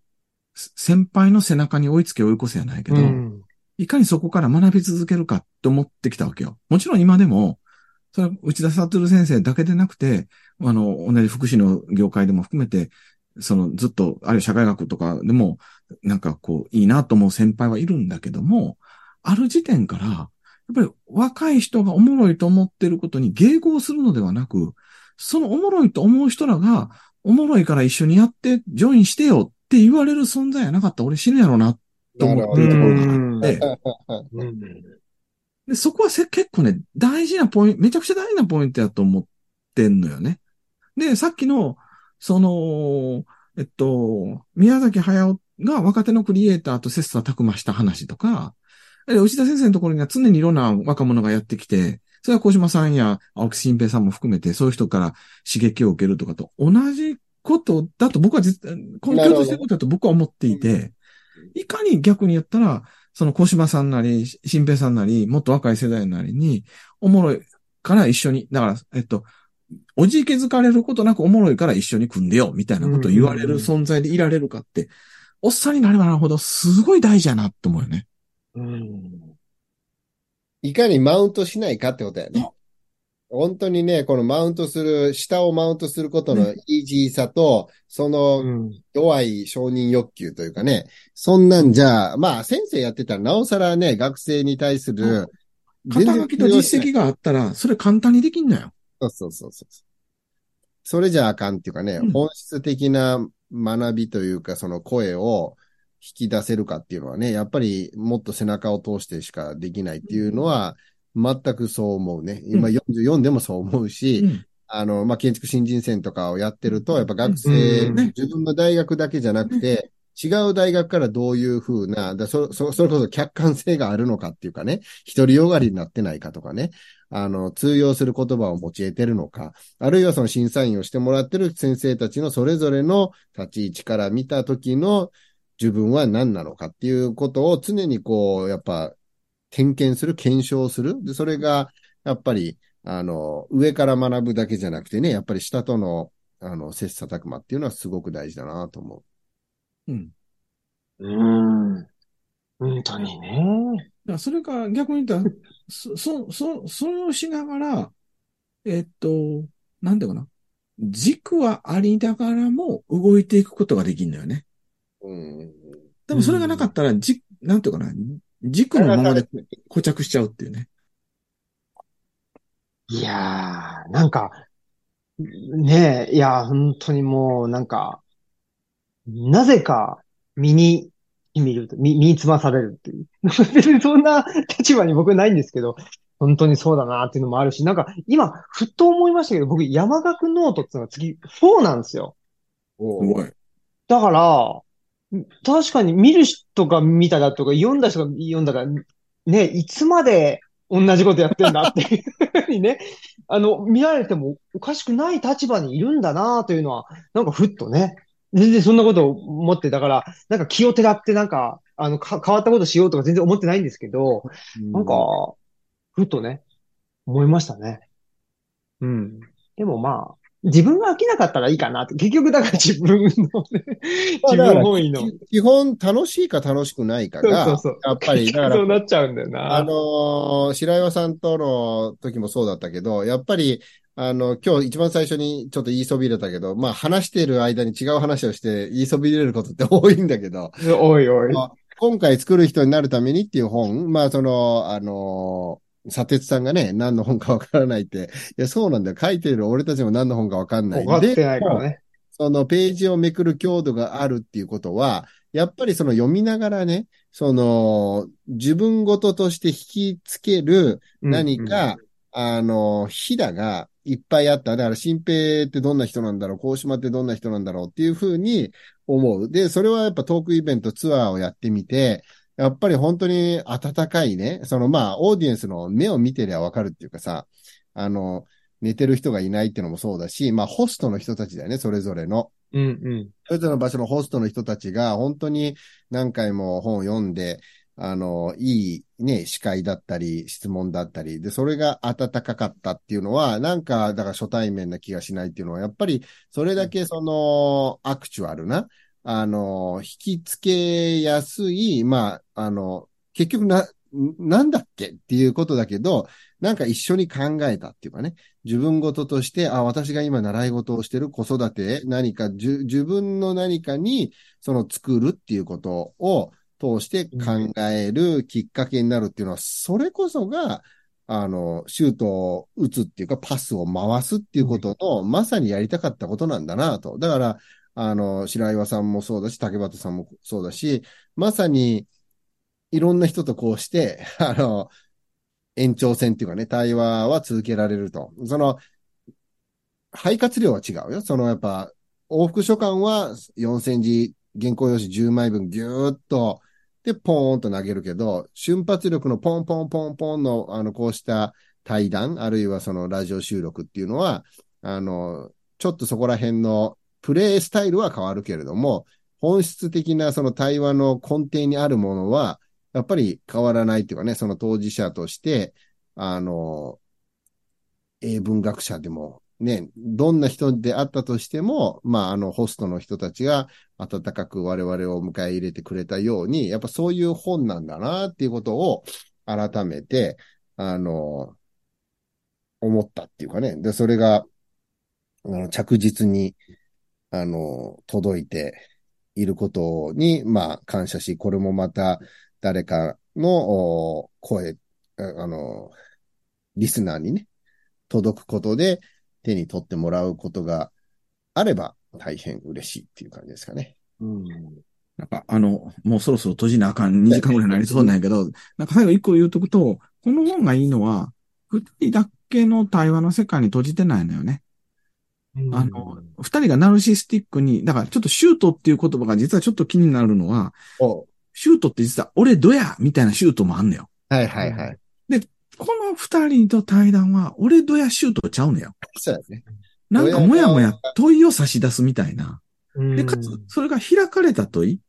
す先輩の背中に追いつけ追い越せやないけど、うん。いかにそこから学び続けるかって思ってきたわけよ。もちろん今でも、それは内田悟先生だけでなくて、あの、同じ福祉の業界でも含めて、そのずっと、あるいは社会学とかでも、なんかこう、いいなと思う先輩はいるんだけども、ある時点から、やっぱり若い人がおもろいと思ってることに迎合するのではなく、そのおもろいと思う人らが、おもろいから一緒にやって、ジョインしてよって言われる存在やなかった俺死ぬやろうなと思ってるところがあって、うん。で、そこはせ結構ね、大事なポイント、めちゃくちゃ大事なポイントやと思ってんのよね。で、さっきの、その、えっと、宮崎駿が若手のクリエイターと切磋琢磨した話とか、え内田先生のところには常にいろんな若者がやってきて、それは小島さんや青木新平さんも含めて、そういう人から刺激を受けるとかと同じことだと僕は実、この共通してることだと僕は思っていて、いかに逆に言ったら、その小島さんなり、新平さんなり、もっと若い世代なりに、おもろいから一緒に、だから、えっと、おじけづかれることなくおもろいから一緒に組んでよ、みたいなことを言われる存在でいられるかって、おっさんになればなるほど、すごい大事やなって思うよね。うん。いかにマウントしないかってことやねそ。本当にね、このマウントする、下をマウントすることのイージーさと、そのうん。弱い承認欲求というかね、そんなんじゃ、まあ先生やってたらなおさらね、学生に対する、肩書きと実績があったら、それ簡単にできんのよ。そうそうそうそう。それじゃあかんっていうかね、うん本質的な学びというか、その声を引き出せるかっていうのはね、やっぱりもっと背中を通してしかできないっていうのは、全くそう思うね。今44でもそう思うし、うん。あの、まあ、建築新人戦とかをやってると、やっぱ学生、うん。ね自分の大学だけじゃなくて、違う大学からどういうふうな、だそ、そ、それこそ客観性があるのかっていうかね、独りよがりになってないかとかね、あの、通用する言葉を用いてるのか、あるいはその審査員をしてもらってる先生たちのそれぞれの立ち位置から見た時の自分は何なのかっていうことを常にこう、やっぱ、点検する、検証する。で、それが、やっぱり、あの、上から学ぶだけじゃなくてね、やっぱり下との、あの、切磋琢磨っていうのはすごく大事だなと思うん。うん。本当にね。だからそれが逆に言ったら、そ、そ、そ、それをしながら、えっと、なんていうかな。軸はありながらも動いていくことができるんだよね。う。うん。でもそれがなかったら、じ、なんていうかな。軸のままで固着しちゃうっていうね。いやー、なんか、ねえ、いや、本当にもう、なんか、なぜか、身に、見ると、身身につまされるっていう。別 にそんな立場に僕ないんですけど、本当にそうだなっていうのもあるし、なんか、今、ふっと思いましたけど、僕、山岳ノートっていうのが次、4なんですよ。おすごい。だから、確かに見る人が見たらとか、読んだ人が読んだら、ね、いつまで同じことやってんだっていうふうにね、あの、見られてもおかしくない立場にいるんだなというのは、なんかふっとね、全然そんなことを思って、だから、なんか気をてらってなんか、あの、か変わったことしようとか全然思ってないんですけど、なんか、ふっとね、思いましたね。うん。でもまあ、自分が飽きなかったらいいかなって。結局だから自分のね、自分本位の。き基本楽しいか楽しくないかが、そうそうそうやっぱり、だからそう、なっちゃうんだよな。あのー白岩さんとの時もそうだったけど、やっぱり、あの、今日一番最初にちょっと言いそびれたけど、まあ話してる間に違う話をして言いそびれることって多いんだけど、おいおい。あ今回作る人になるためにっていう本、まあその、あのー佐哲さんがね、何の本かわからないって、いや、そうなんだよ。書いてる俺たちも何の本かわかんない。分かってないからでね。そのページをめくる強度があるっていうことは、やっぱりその読みながらね、その自分ごととして引きつける何か、あの、ひだがいっぱいあった。だから、新平ってどんな人なんだろう、高島ってどんな人なんだろうっていうふうに思う。で、それはやっぱトークイベント、ツアーをやってみて、やっぱり本当に温かいね、そのまあ、オーディエンスの目を見てりゃわかるっていうかさ、あの、寝てる人がいないっていうのもそうだし、まあ、ホストの人たちだよね、それぞれの。うんうん。それぞれの場所のホストの人たちが本当に何回も本を読んで、あの、いいね、司会だったり、質問だったり、で、それが温かかったっていうのは、なんか、だから初対面な気がしないっていうのは、やっぱり、それだけその、アクチュアルな、あの、引き付けやすい、まあ、あの、結局な、なんだっけっていうことだけど、なんか一緒に考えたっていうかね、自分事として、あ、私が今習い事をしてる子育て、何かじゅ自分の何かに、その作るっていうことを通して考えるきっかけになるっていうのは、それこそが、あの、シュートを打つっていうか、パスを回すっていうことの、まさにやりたかったことなんだなと。だから、あの、白岩さんもそうだし、竹俣さんもそうだし、まさに、いろんな人とこうして、あの、延長戦っていうかね、対話は続けられると。その、肺活量は違うよ。そのやっぱ、往復書簡は4センチ、原稿用紙10枚分ぎゅーっと、で、ポーンと投げるけど、瞬発力のポンポンポンポンの、あの、こうした対談、あるいはそのラジオ収録っていうのは、あの、ちょっとそこら辺のプレイスタイルは変わるけれども、本質的なその対話の根底にあるものは、やっぱり変わらないっていうかね、その当事者として、あの、英文学者でも、ね、どんな人であったとしても、まあ、あの、ホストの人たちが温かく我々を迎え入れてくれたように、やっぱそういう本なんだなっていうことを改めて、あの、思ったっていうかね。で、それが、あの、着実に、あの、届いていることに、まあ、感謝し、これもまた誰かの声、あの、リスナーにね、届くことで手に取ってもらうことがあれば大変嬉しいっていう感じですかね。うん。なんか、あの、もうそろそろ閉じなあかん2時間ぐらいになりそうなんやけど、なんか最後一個言うとくと、この本がいいのは、二人だけの対話の世界に閉じてないのよね。あの、二人がナルシスティックに、だからちょっとシュートっていう言葉が実はちょっと気になるのは、おシュートって実は俺どやみたいなシュートもあんのよ。はいはいはい。この二人と対談は俺どやシュートちゃうのよ。そうですね。なんかもやもや問いを差し出すみたいな。うん、で、かつ、それが開かれた問い。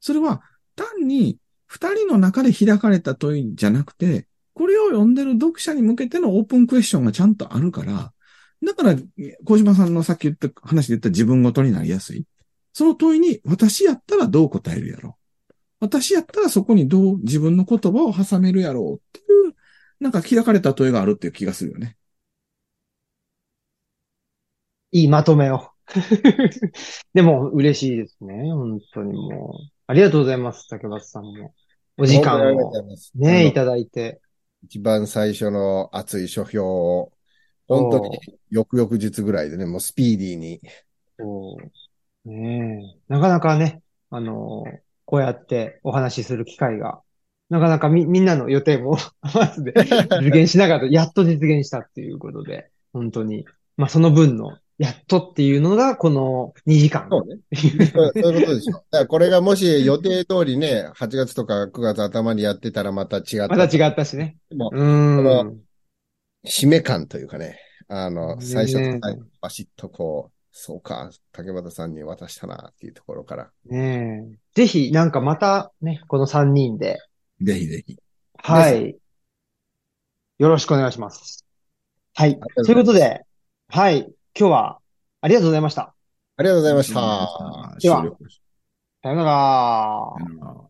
それは単に二人の中で開かれた問いじゃなくて、これを読んでる読者に向けてのオープンクエスチョンがちゃんとあるから、だから、小島さんのさっき言った話で言った自分ごとになりやすい。その問いに、私やったらどう答えるやろう。私やったらそこにどう自分の言葉を挟めるやろうっていう、なんか開かれた問いがあるっていう気がするよね。いいまとめを。でも、嬉しいですね。本当にもう。ありがとうございます。竹松さんも。お時間をね、いただいて。一番最初の熱い書評を、本当に翌々日ぐらいでね、もうスピーディーに。そう。ねえ。なかなかね、あのーこうやってお話しする機会が、なかなかみ、みんなの予定も合わせて実現しなかった。やっと実現したっていうことで、本当に。まあ、その分のやっとっていうのが、この2時間。そうね。そういうことでしょ。だからこれがもし予定通りね、8月とか9月頭にやってたらまた違った。また違ったしね。でもうん。締め感というかね、あの、ね最初と最後、バシッとこう、そうか、竹俣さんに渡したなっていうところから。ねえ。ぜひ、なんかまたね、この3人で、ぜひぜひ。はい。よろしくお願いします。はい。がということで、はい。今日はありがとうございました。ありがとうございました。では。さよなら